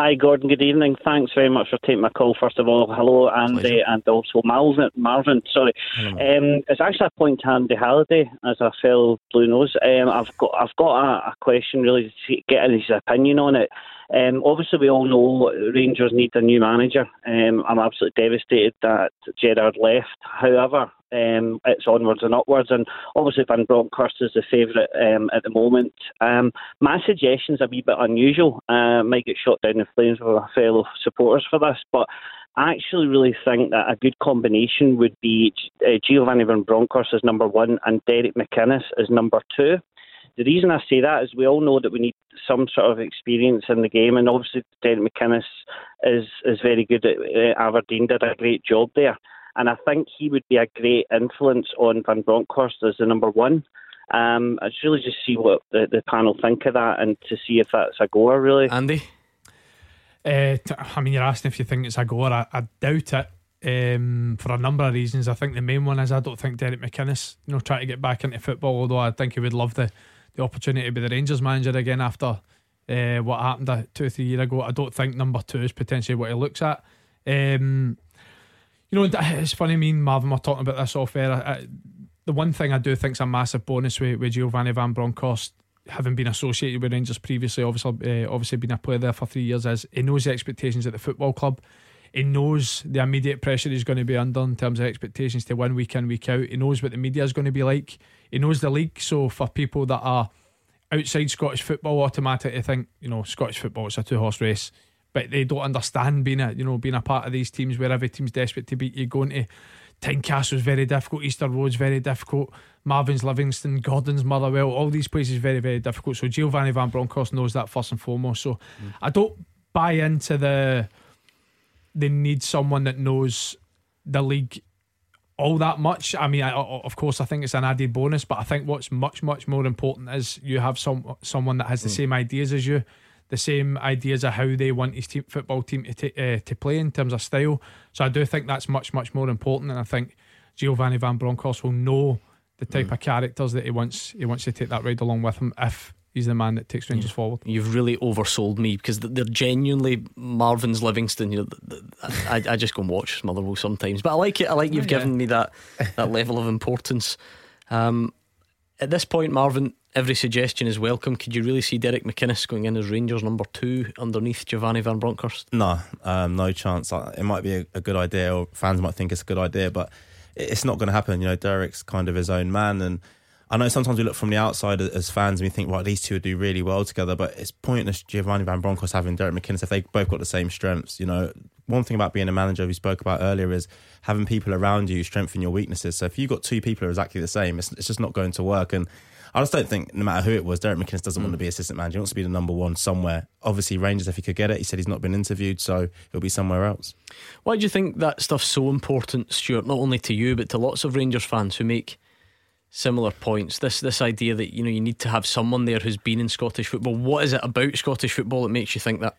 Hi, Gordon. Good evening. Thanks very much for taking my call. First of all, hello, Andy, and also Marvin. Marvin, sorry. Um, it's actually a point to Andy Halliday as a fellow Blue Nose. Um, I've got I've got a, a question really to get his opinion on it. Um, obviously, we all know Rangers need a new manager. Um, I'm absolutely devastated that Gerrard left. However, um, it's onwards and upwards, and obviously Van Bronckhorst is the favourite um, at the moment. Um, my suggestion's a wee bit unusual. Uh, might get shot down in flames with fellow supporters for this, but I actually really think that a good combination would be uh, Giovanni Van Bronckhorst as number one and Derek McInnes as number two. The reason I say that is we all know that we need some sort of experience in the game, and obviously Derek McInnes is is very good at uh, Aberdeen, did a great job there, and I think he would be a great influence on Van Bronckhorst as the number one. Um, I just really just see what the, the panel think of that, and to see if that's a goer really. Andy. Uh, t- I mean, you're asking if you think it's a goer. I, I doubt it. Um, for a number of reasons, I think the main one is I don't think Derek McInnes, you know, trying to get back into football. Although I think he would love the, the opportunity to be the Rangers manager again after uh, what happened uh, two or three years ago. I don't think number two is potentially what he looks at. Um, you know, it's funny. Me and Marvin were talking about this off air. I, I, the one thing I do think is a massive bonus with, with Giovanni Van Bronckhorst having been associated with Rangers previously, obviously, uh, obviously been a player there for three years, is he knows the expectations at the football club. He knows the immediate pressure he's going to be under in terms of expectations to win week in, week out. He knows what the media is going to be like. He knows the league. So for people that are outside Scottish football, automatically think, you know, Scottish football is a two horse race. But they don't understand being a you know being a part of these teams where every team's desperate to beat you. Going to Tynecastle's very difficult, Easter Road's very difficult, Marvin's Livingston, Gordon's Motherwell, all these places very very difficult. So Giovanni Van Bronckhorst knows that first and foremost. So mm. I don't buy into the they need someone that knows the league all that much. I mean, I, of course, I think it's an added bonus, but I think what's much, much more important is you have some someone that has the mm. same ideas as you, the same ideas of how they want his team, football team to ta- uh, to play in terms of style. So I do think that's much, much more important, and I think Giovanni Van Bronckhorst will know the type of characters that he wants. He wants to take that ride along with him if he's the man that takes Rangers forward. You've really oversold me because they're genuinely Marvin's Livingston. You know, I, I just go and watch Motherwell sometimes, but I like it. I like you've Yeah. given me that that level of importance. Um, at this point, Marvin, every suggestion is welcome. Could you really see Derek McInnes going in as Rangers number two underneath Giovanni Van Bronckhorst? No, um, no chance. Uh, It might be a, a good idea, or fans might think it's a good idea, but it's not going to happen. You know, Derek's kind of his own man, and I know sometimes we look from the outside as fans and we think, well, these two would do really well together, but it's pointless Giovanni Van Bronckhorst having Derek McInnes if they both got the same strengths. You know, one thing about being a manager we spoke about earlier is having people around you strengthen your weaknesses. So if you've got two people who are exactly the same, it's, it's just not going to work. And I just don't think, no matter who it was, Derek McInnes doesn't want to mm. be assistant manager. He wants to be the number one somewhere. Obviously, Rangers, if he could get it, he said he's not been interviewed, so he'll be somewhere else. Why do you think that stuff's so important, Stuart? Not only to you, but to lots of Rangers fans who make similar points. This this idea that you know you need to have someone there who's been in Scottish football. What is it about Scottish football that makes you think that?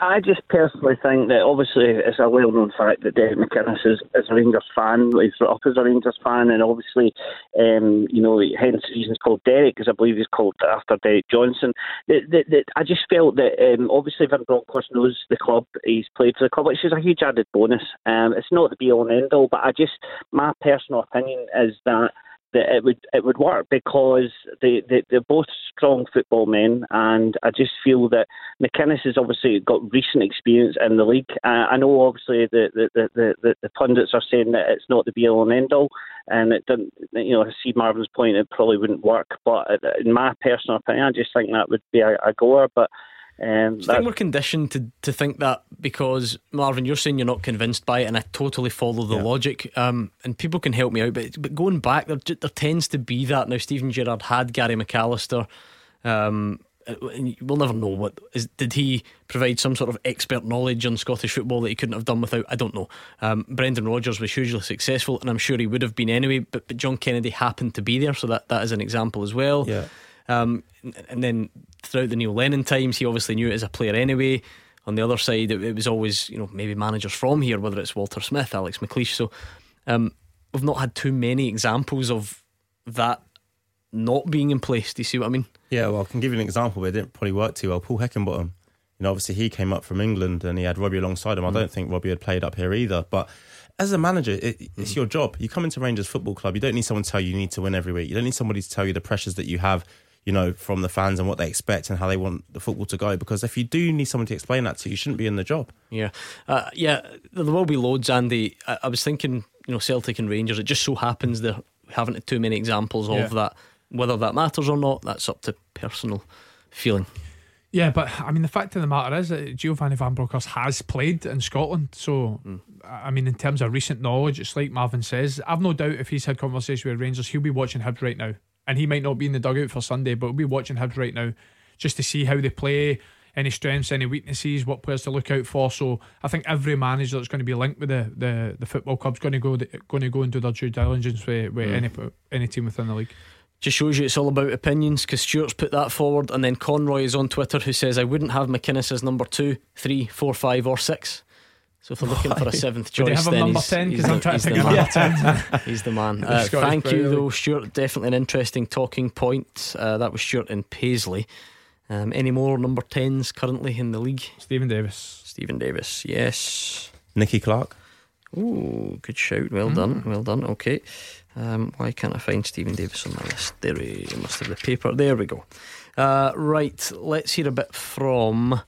I just personally think that obviously it's a well known fact that Derek McInnes is, is a Rangers fan. He's up as a Rangers fan, and obviously, um, you know, hence the reason it's called Derek, because I believe he's called after Derek Johnstone. That, that, that I just felt that um, obviously Van Bronckhorst knows the club, he's played for the club, which is a huge added bonus. Um, it's not the be all and end all, but I just, my personal opinion is that that it would it would work because they, they they're both strong football men, and I just feel that McInnes has obviously got recent experience in the league. Uh, I know obviously the the, the, the the pundits are saying that it's not the be all and end all, and it doesn't. You know, I see Marvin's point; it probably wouldn't work. But in my personal opinion, I just think that would be a, a goer. But um, Do you think we're conditioned to, to think that because Marvin, you're saying you're not convinced by it, and I totally follow the yeah. logic. Um, and people can help me out, but but going back, there there tends to be that now. Steven Gerrard had Gary McAllister. Um, we'll never know what is. Did he provide some sort of expert knowledge on Scottish football that he couldn't have done without? I don't know. Um, Brendan Rodgers was hugely successful, and I'm sure he would have been anyway. But but John Kennedy happened to be there, so that that is an example as well. Yeah. Um, and then throughout the Neil Lennon times, he obviously knew it as a player anyway. On the other side, it, it was always, you know, maybe managers from here, whether it's Walter Smith, Alex McLeish. So um, we've not had too many examples of that not being in place. Do you see what I mean? Yeah, well, I can give you an example, but it didn't probably work too well. Paul Heckingbottom, you know, obviously he came up from England and he had Robbie alongside him. I mm. don't think Robbie had played up here either, but as a manager, it, it's mm. your job. You come into Rangers Football Club. You don't need someone to tell you you need to win every week. You don't need somebody to tell you the pressures that you have you know, from the fans and what they expect and how they want the football to go. Because if you do need someone to explain that to you, you shouldn't be in the job. Yeah, uh, yeah, there will be loads, Andy. I, I, was thinking, you know, Celtic and Rangers. It just so happens there haven't too many examples yeah. of that. Whether that matters or not, that's up to personal feeling. Yeah, but I mean, the fact of the matter is that Giovanni Van Bronckhorst has played in Scotland. So, mm. I mean, in terms of recent knowledge, it's like Marvin says. I've no doubt if he's had conversation with Rangers, he'll be watching Hibs right now and he might not be in the dugout for Sunday, but we'll be watching Hibs right now just to see how they play, any strengths, any weaknesses, what players to look out for. So I think every manager that's going to be linked with the, the, the football club's going to go going to go and do their due diligence with, with mm. any any team within the league. Just shows you it's all about opinions because Stuart's put that forward, and then Conroy is on Twitter who says, I wouldn't have McInnes as number two, three, four, five, or six. So if they're looking for a seventh choice, Do they have a then number he's, 10 he's, the, I'm trying he's to the man. he's the man. Uh, thank you, though, Stuart. Definitely an interesting talking point. Uh, that was Stuart in Paisley. Um, any more number 10s currently in the league? Steven Davis. Steven Davis, yes. Nicky Clark. Oh, good shout. Well mm. done. Well done. Okay. Um, why can't I find Steven Davis on my list? There we must have the paper. There we go. Uh, right, let's hear a bit from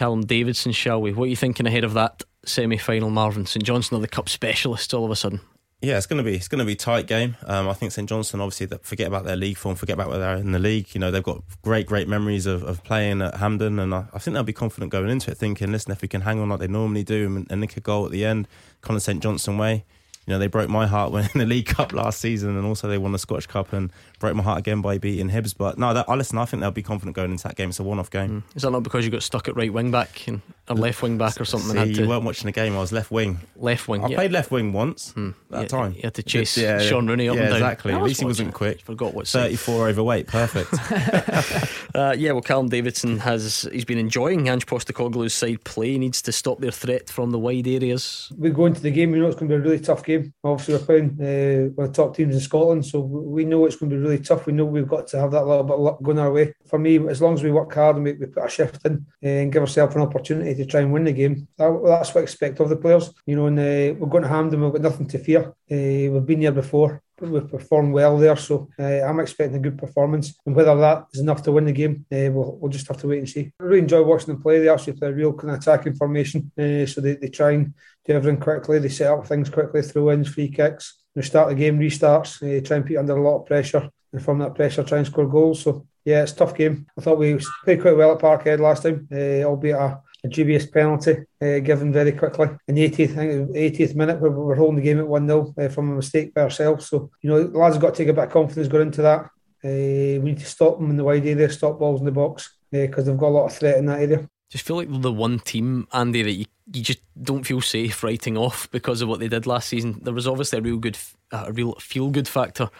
Callum Davidson, shall we? What are you thinking ahead of that semi final, Marvin? St Johnstone are the cup specialists all of a sudden. Yeah, it's going to be it's going to be tight game. Um, I think St Johnstone obviously forget about their league form, forget about where they're in the league. You know they've got great great memories of, of playing at Hampden, and I, I, think they'll be confident going into it, thinking, listen, if we can hang on like they normally do and, and nick a goal at the end, kind of St Johnstone way, you know, they broke my heart when in the League Cup last season, and also they won the Scottish Cup and broke my heart again by beating Hibs. But no, that, I listen. I think they'll be confident going into that game. It's a one-off game. Mm. Is that not because you got stuck at right wing back and a left wing back or something? See, you weren't watching the game. I was left wing. Left wing. I yeah. played left wing once mm. that yeah, time. You had to chase yeah, Shaun Rooney up yeah, and down. Exactly. At least he wasn't quick. Forgot what. Thirty-four overweight. Perfect. uh, yeah. Well, Callum Davidson has he's been enjoying Ange Postecoglou's side play. He needs to stop their threat from the wide areas. We go into the game. We know it's going to be a really tough game. Obviously, we're playing. Uh, one of the top teams in Scotland. So we know it's going to be really tough. We know we've got to have that little bit of luck going our way. For me, as long as we work hard and we, we put a shift in eh, and give ourselves an opportunity to try and win the game, that, that's what I expect of the players. You know, and uh, we're going to Hampden, we've got nothing to fear. Uh, we've been here before we've performed well there. So uh, I'm expecting a good performance. And whether that is enough to win the game, uh, we'll, we'll just have to wait and see. I really enjoy watching them play. They actually play a real kind of attacking formation. Uh, so they, they try and do everything quickly. They set up things quickly, throw ins, free kicks They start the game, restarts, uh, try and put under a lot of pressure, and from that pressure, try and score goals. So yeah, it's tough game. I thought we played quite well at Parkhead last time, albeit a, a dubious penalty uh, given very quickly in the 80th, I think it 80th minute where we were holding the game at 1 0 uh, from a mistake by ourselves. So, you know, lads have got to take a bit of confidence going into that. Uh, we need to stop them in the wide area, stop balls in the box because they've got a lot of threat in that area. Just feel like they're the one team, Andy, that you, you just don't feel safe writing off because of what they did last season. There was obviously a real good, a real feel good factor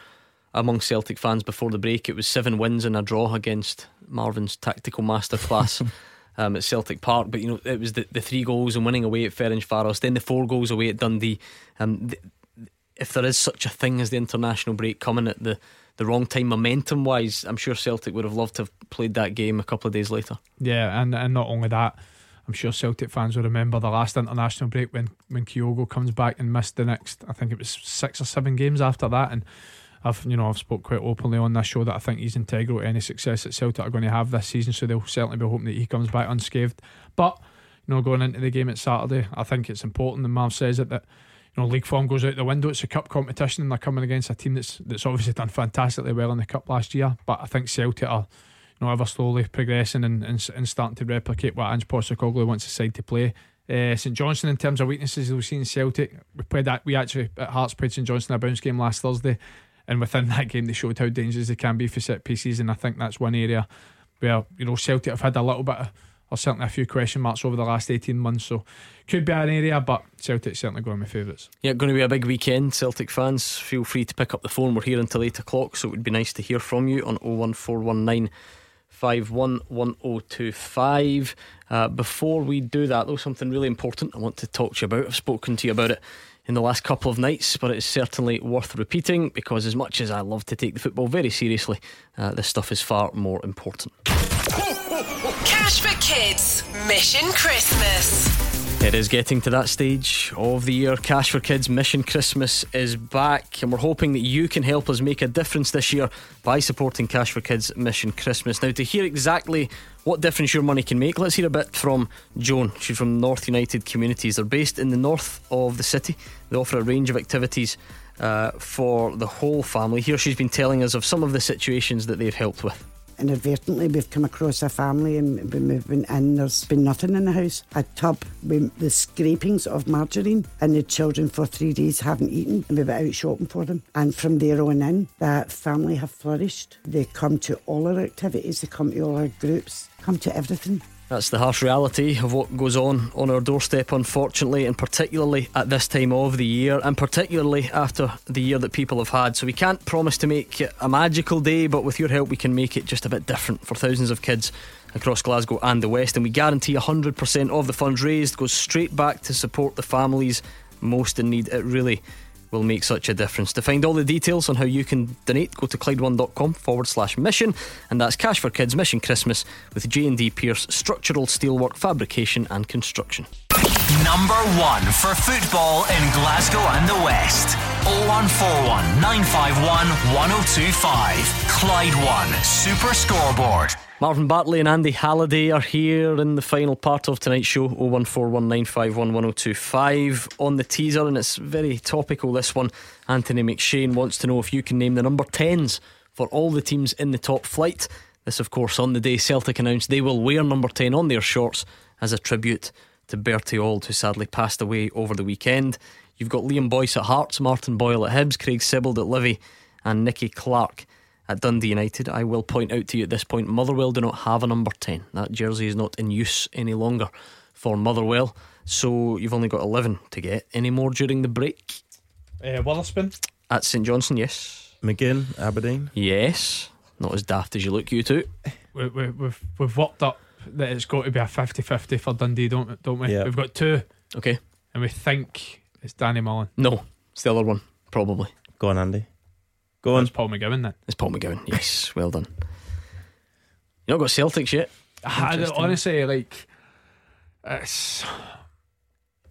among Celtic fans before the break. It was seven wins and a draw against Marvin's tactical masterclass. Um, at Celtic Park, but you know it was the, the three goals and winning away at Ferencvaros, then the four goals away at Dundee. Um, the, if there is such a thing as the international break coming at the the wrong time, momentum wise, I'm sure Celtic would have loved to have played that game a couple of days later. Yeah, and, and not only that, I'm sure Celtic fans will remember the last international break when, when Kyogo comes back and missed the next, I think it was six or seven games after that. And I've you know I've spoke quite openly on this show that I think he's integral to any success that Celtic are going to have this season. So they'll certainly be hoping that he comes back unscathed. But you know, going into the game at Saturday, I think it's important. And Marv says it that you know, league form goes out the window. It's a cup competition, and they're coming against a team that's that's obviously done fantastically well in the cup last year. But I think Celtic are, you know, ever slowly progressing and, and, and starting to replicate what Ange Postecoglou wants the side to play. Uh, St Johnstone, in terms of weaknesses, we've seen Celtic. We played that. We actually at Hearts played St Johnstone a bounce game last Thursday, and within that game they showed how dangerous they can be for set pieces. And I think that's one area where you know Celtic have had a little bit of or certainly a few question marks over the last 18 months. So could be an area, but Celtic's certainly going my favourites. Yeah, going to be a big weekend. Celtic fans, feel free to pick up the phone. We're here until 8 o'clock, so it would be nice to hear from you on 01419 511025. Uh, before we do that, though, something really important I want to talk to you about. I've spoken to you about it in the last couple of nights, but it's certainly worth repeating because, as much as I love to take the football very seriously, uh, this stuff is far more important. Cash for Kids Mission Christmas. It is getting to that stage of the year. Cash for Kids Mission Christmas is back, and we're hoping that you can help us make a difference this year by supporting Cash for Kids Mission Christmas. Now, to hear exactly what difference your money can make, let's hear a bit from Joan. She's from North United Communities. They're based in the north of the city. They offer a range of activities uh, for the whole family. Here, she's been telling us of some of the situations that they've helped with. Inadvertently we've come across a family and when we've been in there's been nothing in the house. A tub with the scrapings of margarine and the children for three days haven't eaten and we've been out shopping for them. And from there on in that family have flourished. They come to all our activities they come to all our groups come to everything that's the harsh reality of what goes on on our doorstep, unfortunately, and particularly at this time of the year, and particularly after the year that people have had. So, we can't promise to make it a magical day, but with your help, we can make it just a bit different for thousands of kids across Glasgow and the West. And we guarantee 100% of the funds raised goes straight back to support the families most in need. It really will make such a difference. To find all the details on how you can donate, go to Clyde1.com forward slash mission, and that's Cash for Kids Mission Christmas with J&D Pierce Structural Steelwork Fabrication and Construction. Number one for football in Glasgow and the West. 0141 951 1025. Clyde One Super Scoreboard. Marvin Bartley and Andy Halliday are here in the final part of tonight's show 01419511025 on the teaser and it's very topical this one Anthony McShane wants to know if you can name the number 10s for all the teams in the top flight this of course on the day Celtic announced they will wear number 10 on their shorts as a tribute to Bertie Auld who sadly passed away over the weekend you've got Liam Boyce at Hearts Martin Boyle at Hibs Craig Sibbald at Livy and Nicky Clark at Dundee United. I will point out to you at this point Motherwell do not have a number 10. That jersey is not in use any longer for Motherwell. So you've only got 11 to get. Any more during the break? Uh, Wotherspoon. At St Johnstone, yes. McGinn, Aberdeen. Yes. Not as daft as you look, you two. We, we, we've, we've worked up that it's got to be a 50 50 for Dundee, don't, don't we? Yeah. We've got two. Okay. And we think it's Danny Mullen. No, it's the other one, probably. Go on, Andy. Go on. It's Paul McGowan then. It's Paul McGowan. Yes, well done. You not got Celtics yet? I, honestly, like, it's.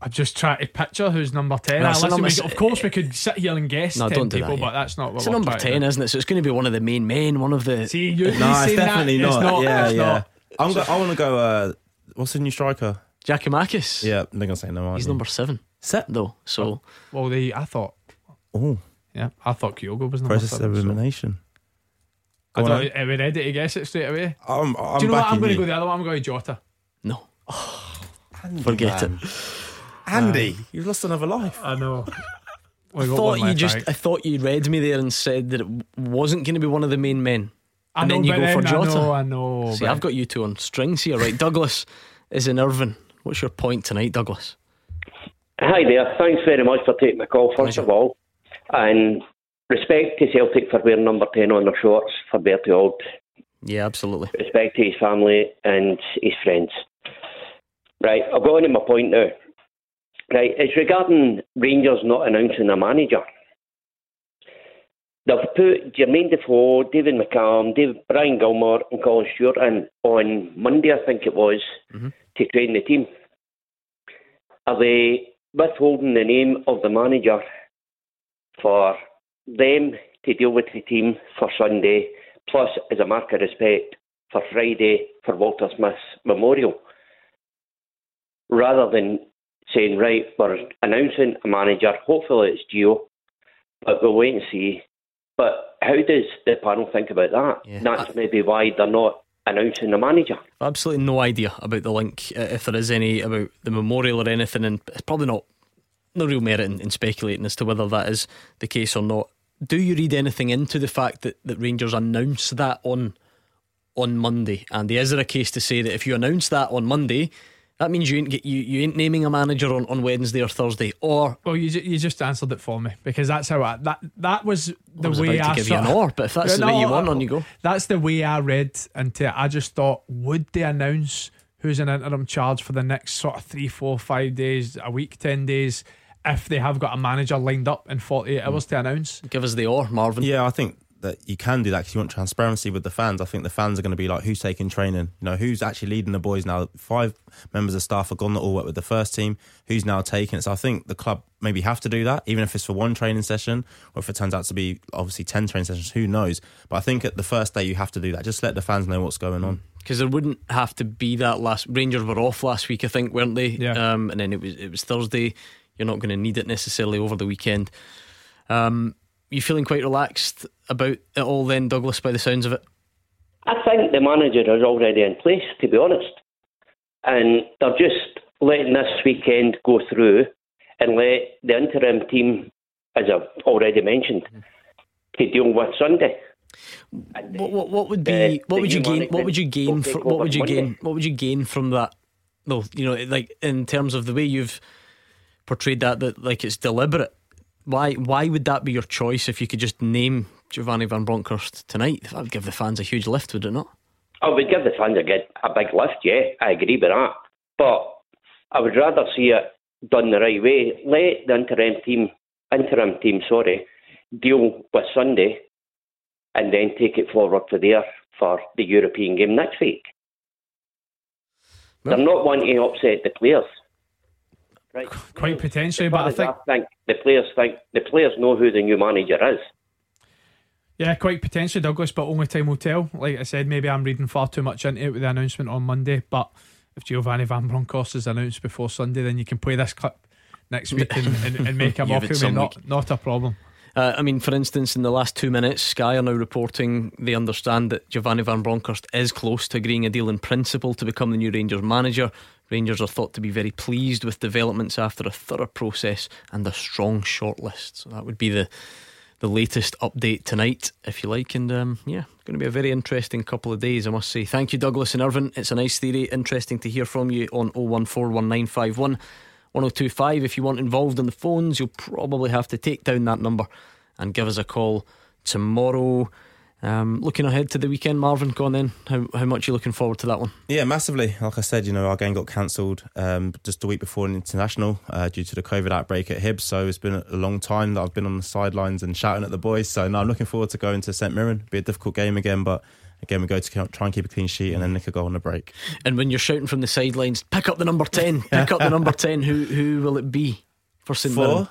I'm just trying to picture who's number 10. No, Ah, so listen, number- we- of course, we could sit here and guess No, 10 don't do people, that. but that's not what It's a we're number trying to 10, do. isn't it? So it's going to be one of the main men, one of the. See, you, No, it's definitely not. It's not. Yeah, it's yeah. not. I'm go- I want to go. Uh, what's the new striker? Giakoumakis. Yeah, they're gonna say no. aren't He's they? number seven. Set though. So Well, they, I thought. Oh, Yeah, I thought Kyogo was number process seven. of so- elimination. I Go on, don't, are we ready to guess it straight away? I'm, I'm Do you know what? I'm going to you. go the other one. I'm going to Jota. No. Forget man. it. Andy, you've lost another life. I know. I thought you just. I thought you read me there and said that it wasn't going to be one of the main men. I and know, then you but go for then I Jota. know, I know, See, but- I've got you two on strings here, right? Douglas is in Irvine. What's your point tonight, Douglas? Hi there. Thanks very much for taking the call, first of all. And respect to Celtic for wearing number 10 on their shorts for Bertie Auld. Yeah, absolutely. Respect to his family and his friends. Right, I'll go on to my point now. Right, it's regarding Rangers not announcing a manager. They've put Jermain Defoe, David McCallum, David, Brian Gilmour, and Colin Stewart in on Monday, I think it was, mm-hmm. to train the team. Are they withholding the name of the manager for them to deal with the team for Sunday, plus as a mark of respect for Friday for Walter Smith's memorial? Rather than saying, right, we're announcing a manager, hopefully it's Gio, but we'll wait and see. But how does the panel think about that? That's maybe why they're not announcing the manager. Absolutely no idea about the link, uh, if there is any, about the memorial or anything, and it's probably not no real merit in, in speculating as to whether that is the case or not. Do you read anything into the fact that, that Rangers announced that on on Monday? Andy, is there a case to say that if you announce that on Monday, that means you ain't get, you, you ain't naming a manager on, on Wednesday or Thursday, or Well, you ju- you just answered it for me because that's how I, that that was the was way about to I give you sort an of- or, but if that's the way you want, on you go. That's the way I read into it. I just thought, would they announce who's an interim charge for the next sort of three, four, five days, a week, ten days, if they have got a manager lined up in forty eight hours to announce? Give us the or, Marvin. Yeah, I think that you can do that because you want transparency with the fans. I think the fans are going to be like, who's taking training? You know, who's actually leading the boys now? Five members of staff have gone that all work with the first team. Who's now taking it? So I think the club maybe have to do that, even if it's for one training session or if it turns out to be obviously 10 training sessions, who knows? But I think at the first day you have to do that. Just let the fans know what's going on. because there wouldn't have to be that last Rangers were off last week, I think, weren't they? Yeah. Um, and then it was it was Thursday. You're not going to need it necessarily over the weekend. Um, you feeling quite relaxed about it all, then, Douglas, by the sounds of it? I think the manager is already in place, to be honest. And they're just letting this weekend go through and let the interim team, as I've already mentioned, to deal with Sunday. What, what, what would be uh, The- what would you gain? What would you gain? take what would you gain? What would you gain from that? Though you know, like in terms of the way you've portrayed that, that like it's deliberate. Why? Why would that be your choice if you could just name Giovanni Van Bronckhorst tonight? That would give the fans a huge lift, would it not? Oh, I would give the fans a, good, a big lift, yeah, I agree with that. But I would rather see it done the right way. Let the interim team, interim team, sorry, deal with Sunday, and then take it forward for there for the European game next week. They're not wanting to upset the players. Right. Quite potentially, but I think think the players think the players know who the new manager is. Yeah, quite potentially, Douglas, but only time will tell. Like I said, maybe I'm reading far too much into it with the announcement on Monday. But if Giovanni Van Bronckhorst is announced before Sunday, then you can play this clip next week and, and, and make a Give mock it of me. some Not, not a problem. Uh, I mean, for instance, in the last two minutes, Sky are now reporting they understand that Giovanni Van Bronckhorst is close to agreeing a deal in principle to become the new Rangers manager. Rangers are thought to be very pleased with developments after a thorough process and a strong shortlist. So that would be the the latest update tonight, if you like. And um, yeah, it's going to be a very interesting couple of days, I must say. Thank you, Douglas and Irvine. It's a nice theory. Interesting to hear from you on 0141951 1025. If you want involved in the phones, you'll probably have to take down that number and give us a call tomorrow. Um, looking ahead to the weekend, Marvin, go on then. How, how much are you looking forward to that one? Yeah, massively. Like I said, you know, our game got cancelled um, just a week before an international uh, due to the COVID outbreak at Hibs. So it's been a long time that I've been on the sidelines and shouting at the boys. So now I'm looking forward to going to St Mirren. Be a difficult game again, but again, we go to try and keep a clean sheet and then nick a goal on the break. And when you're shouting from the sidelines, pick up the number 10, pick up the number 10, who, who will it be for St Mirren?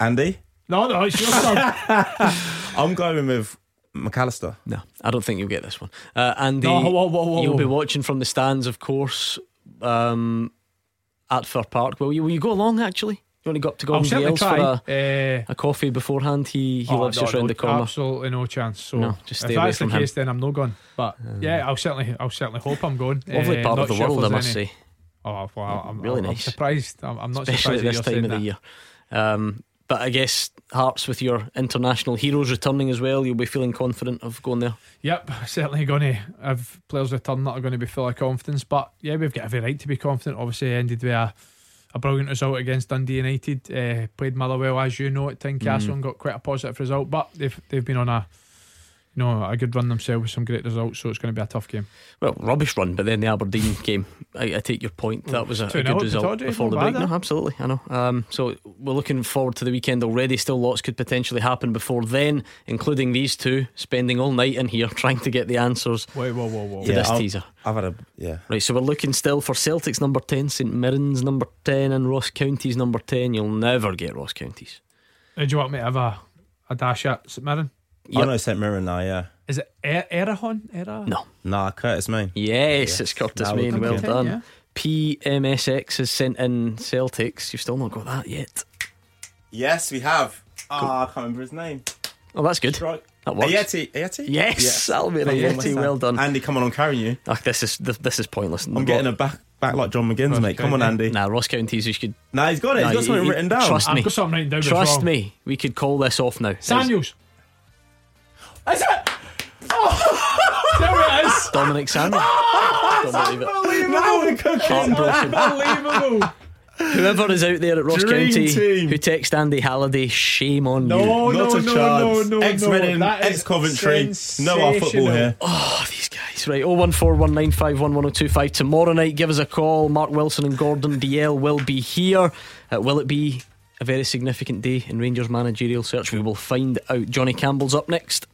Andy, No, no, it's your son. I'm going with McAllister. No, I don't think you'll get this one. Uh, Andy, No, whoa, whoa, whoa, you'll be watching from the stands, of course, um, at Fir Park. Will you? Will you go along? Actually, you want to go up to I'll Gordon certainly Gales for a, Uh, a coffee beforehand? He he oh, lives no, just round no, the corner. Absolutely no chance. So No, just stay if away that's from the him. case, then I'm not going. But yeah, I'll certainly, I'll certainly hope I'm going. Lovely Uh, part of the world, I must any. say. Oh well, I'm, Really I'm, I'm nice. surprised. I'm, I'm not especially surprised at this time of the year. Um, but I guess Hearts with your international heroes returning as well, you'll be feeling confident of going there. Yep, certainly going to have players return that are going to be full of confidence. But yeah, we've got every right to be confident. Obviously, ended with a, a brilliant result against Dundee United. Uh, played Motherwell, as you know, at Tynecastle Mm. and got quite a positive result. But they've they've been on a you know a good run themselves with some great results. So it's going to be a tough game. Well, rubbish run, but then the Aberdeen game, I, I take your point. That was a, a good result before the break. No, eh? absolutely, I know. Um, so we're looking forward to the weekend already. Still, lots could potentially happen before then, including these two spending all night in here trying to get the answers Wait, whoa, whoa, whoa. to this I'll- teaser. I've had a yeah. Right, so we're looking still for Celtic's number 10, St Mirren's number 10, and Ross County's number 10. You'll never get Ross County's. Do you want me to have a, a dash at St Mirren? I know St Mirren now. Yeah. Is it er- Erahon? Era? No. Nah, Curtis Main. Yes, it's Curtis Now we Main. can Well get- done. yeah. PMSX has sent in Celtics. You've still not got that yet. Yes, we have. Ah, I can't remember his name. Oh, that's good. Strike. That works. Ajeti. Ajeti. Yes, Alvin Come on, Ajeti, West Ham. well done. Andy, come on, I'm carrying you. Ugh, this is this, this is pointless. I'm getting a back back like John McGinn's, mate. Come on, Andy. Nah, Ross Counties. You should. Nah, he's got it. Nah, he's got you- something you- written down. Trust me. I've got something written down. Trust me. We could call this off now. Samuels. Is it? There it is. Dominic Samuel. Don't believe it. Now we're cooking. Heartbroken. Unbelievable. Whoever is out there at Ross Dream County team. who text Andy Halliday, shame on you. No, Not no, a no, chance. no, no, Ex no. Reading, That is ex Coventry. No our football here. Oh, these guys. Right, 01419511025. Tomorrow night, give us a call. Mark Wilson and Gordon Dalziel will be here. Uh, will it be a very significant day in Rangers managerial search? We will find out. Johnny Campbell's up next.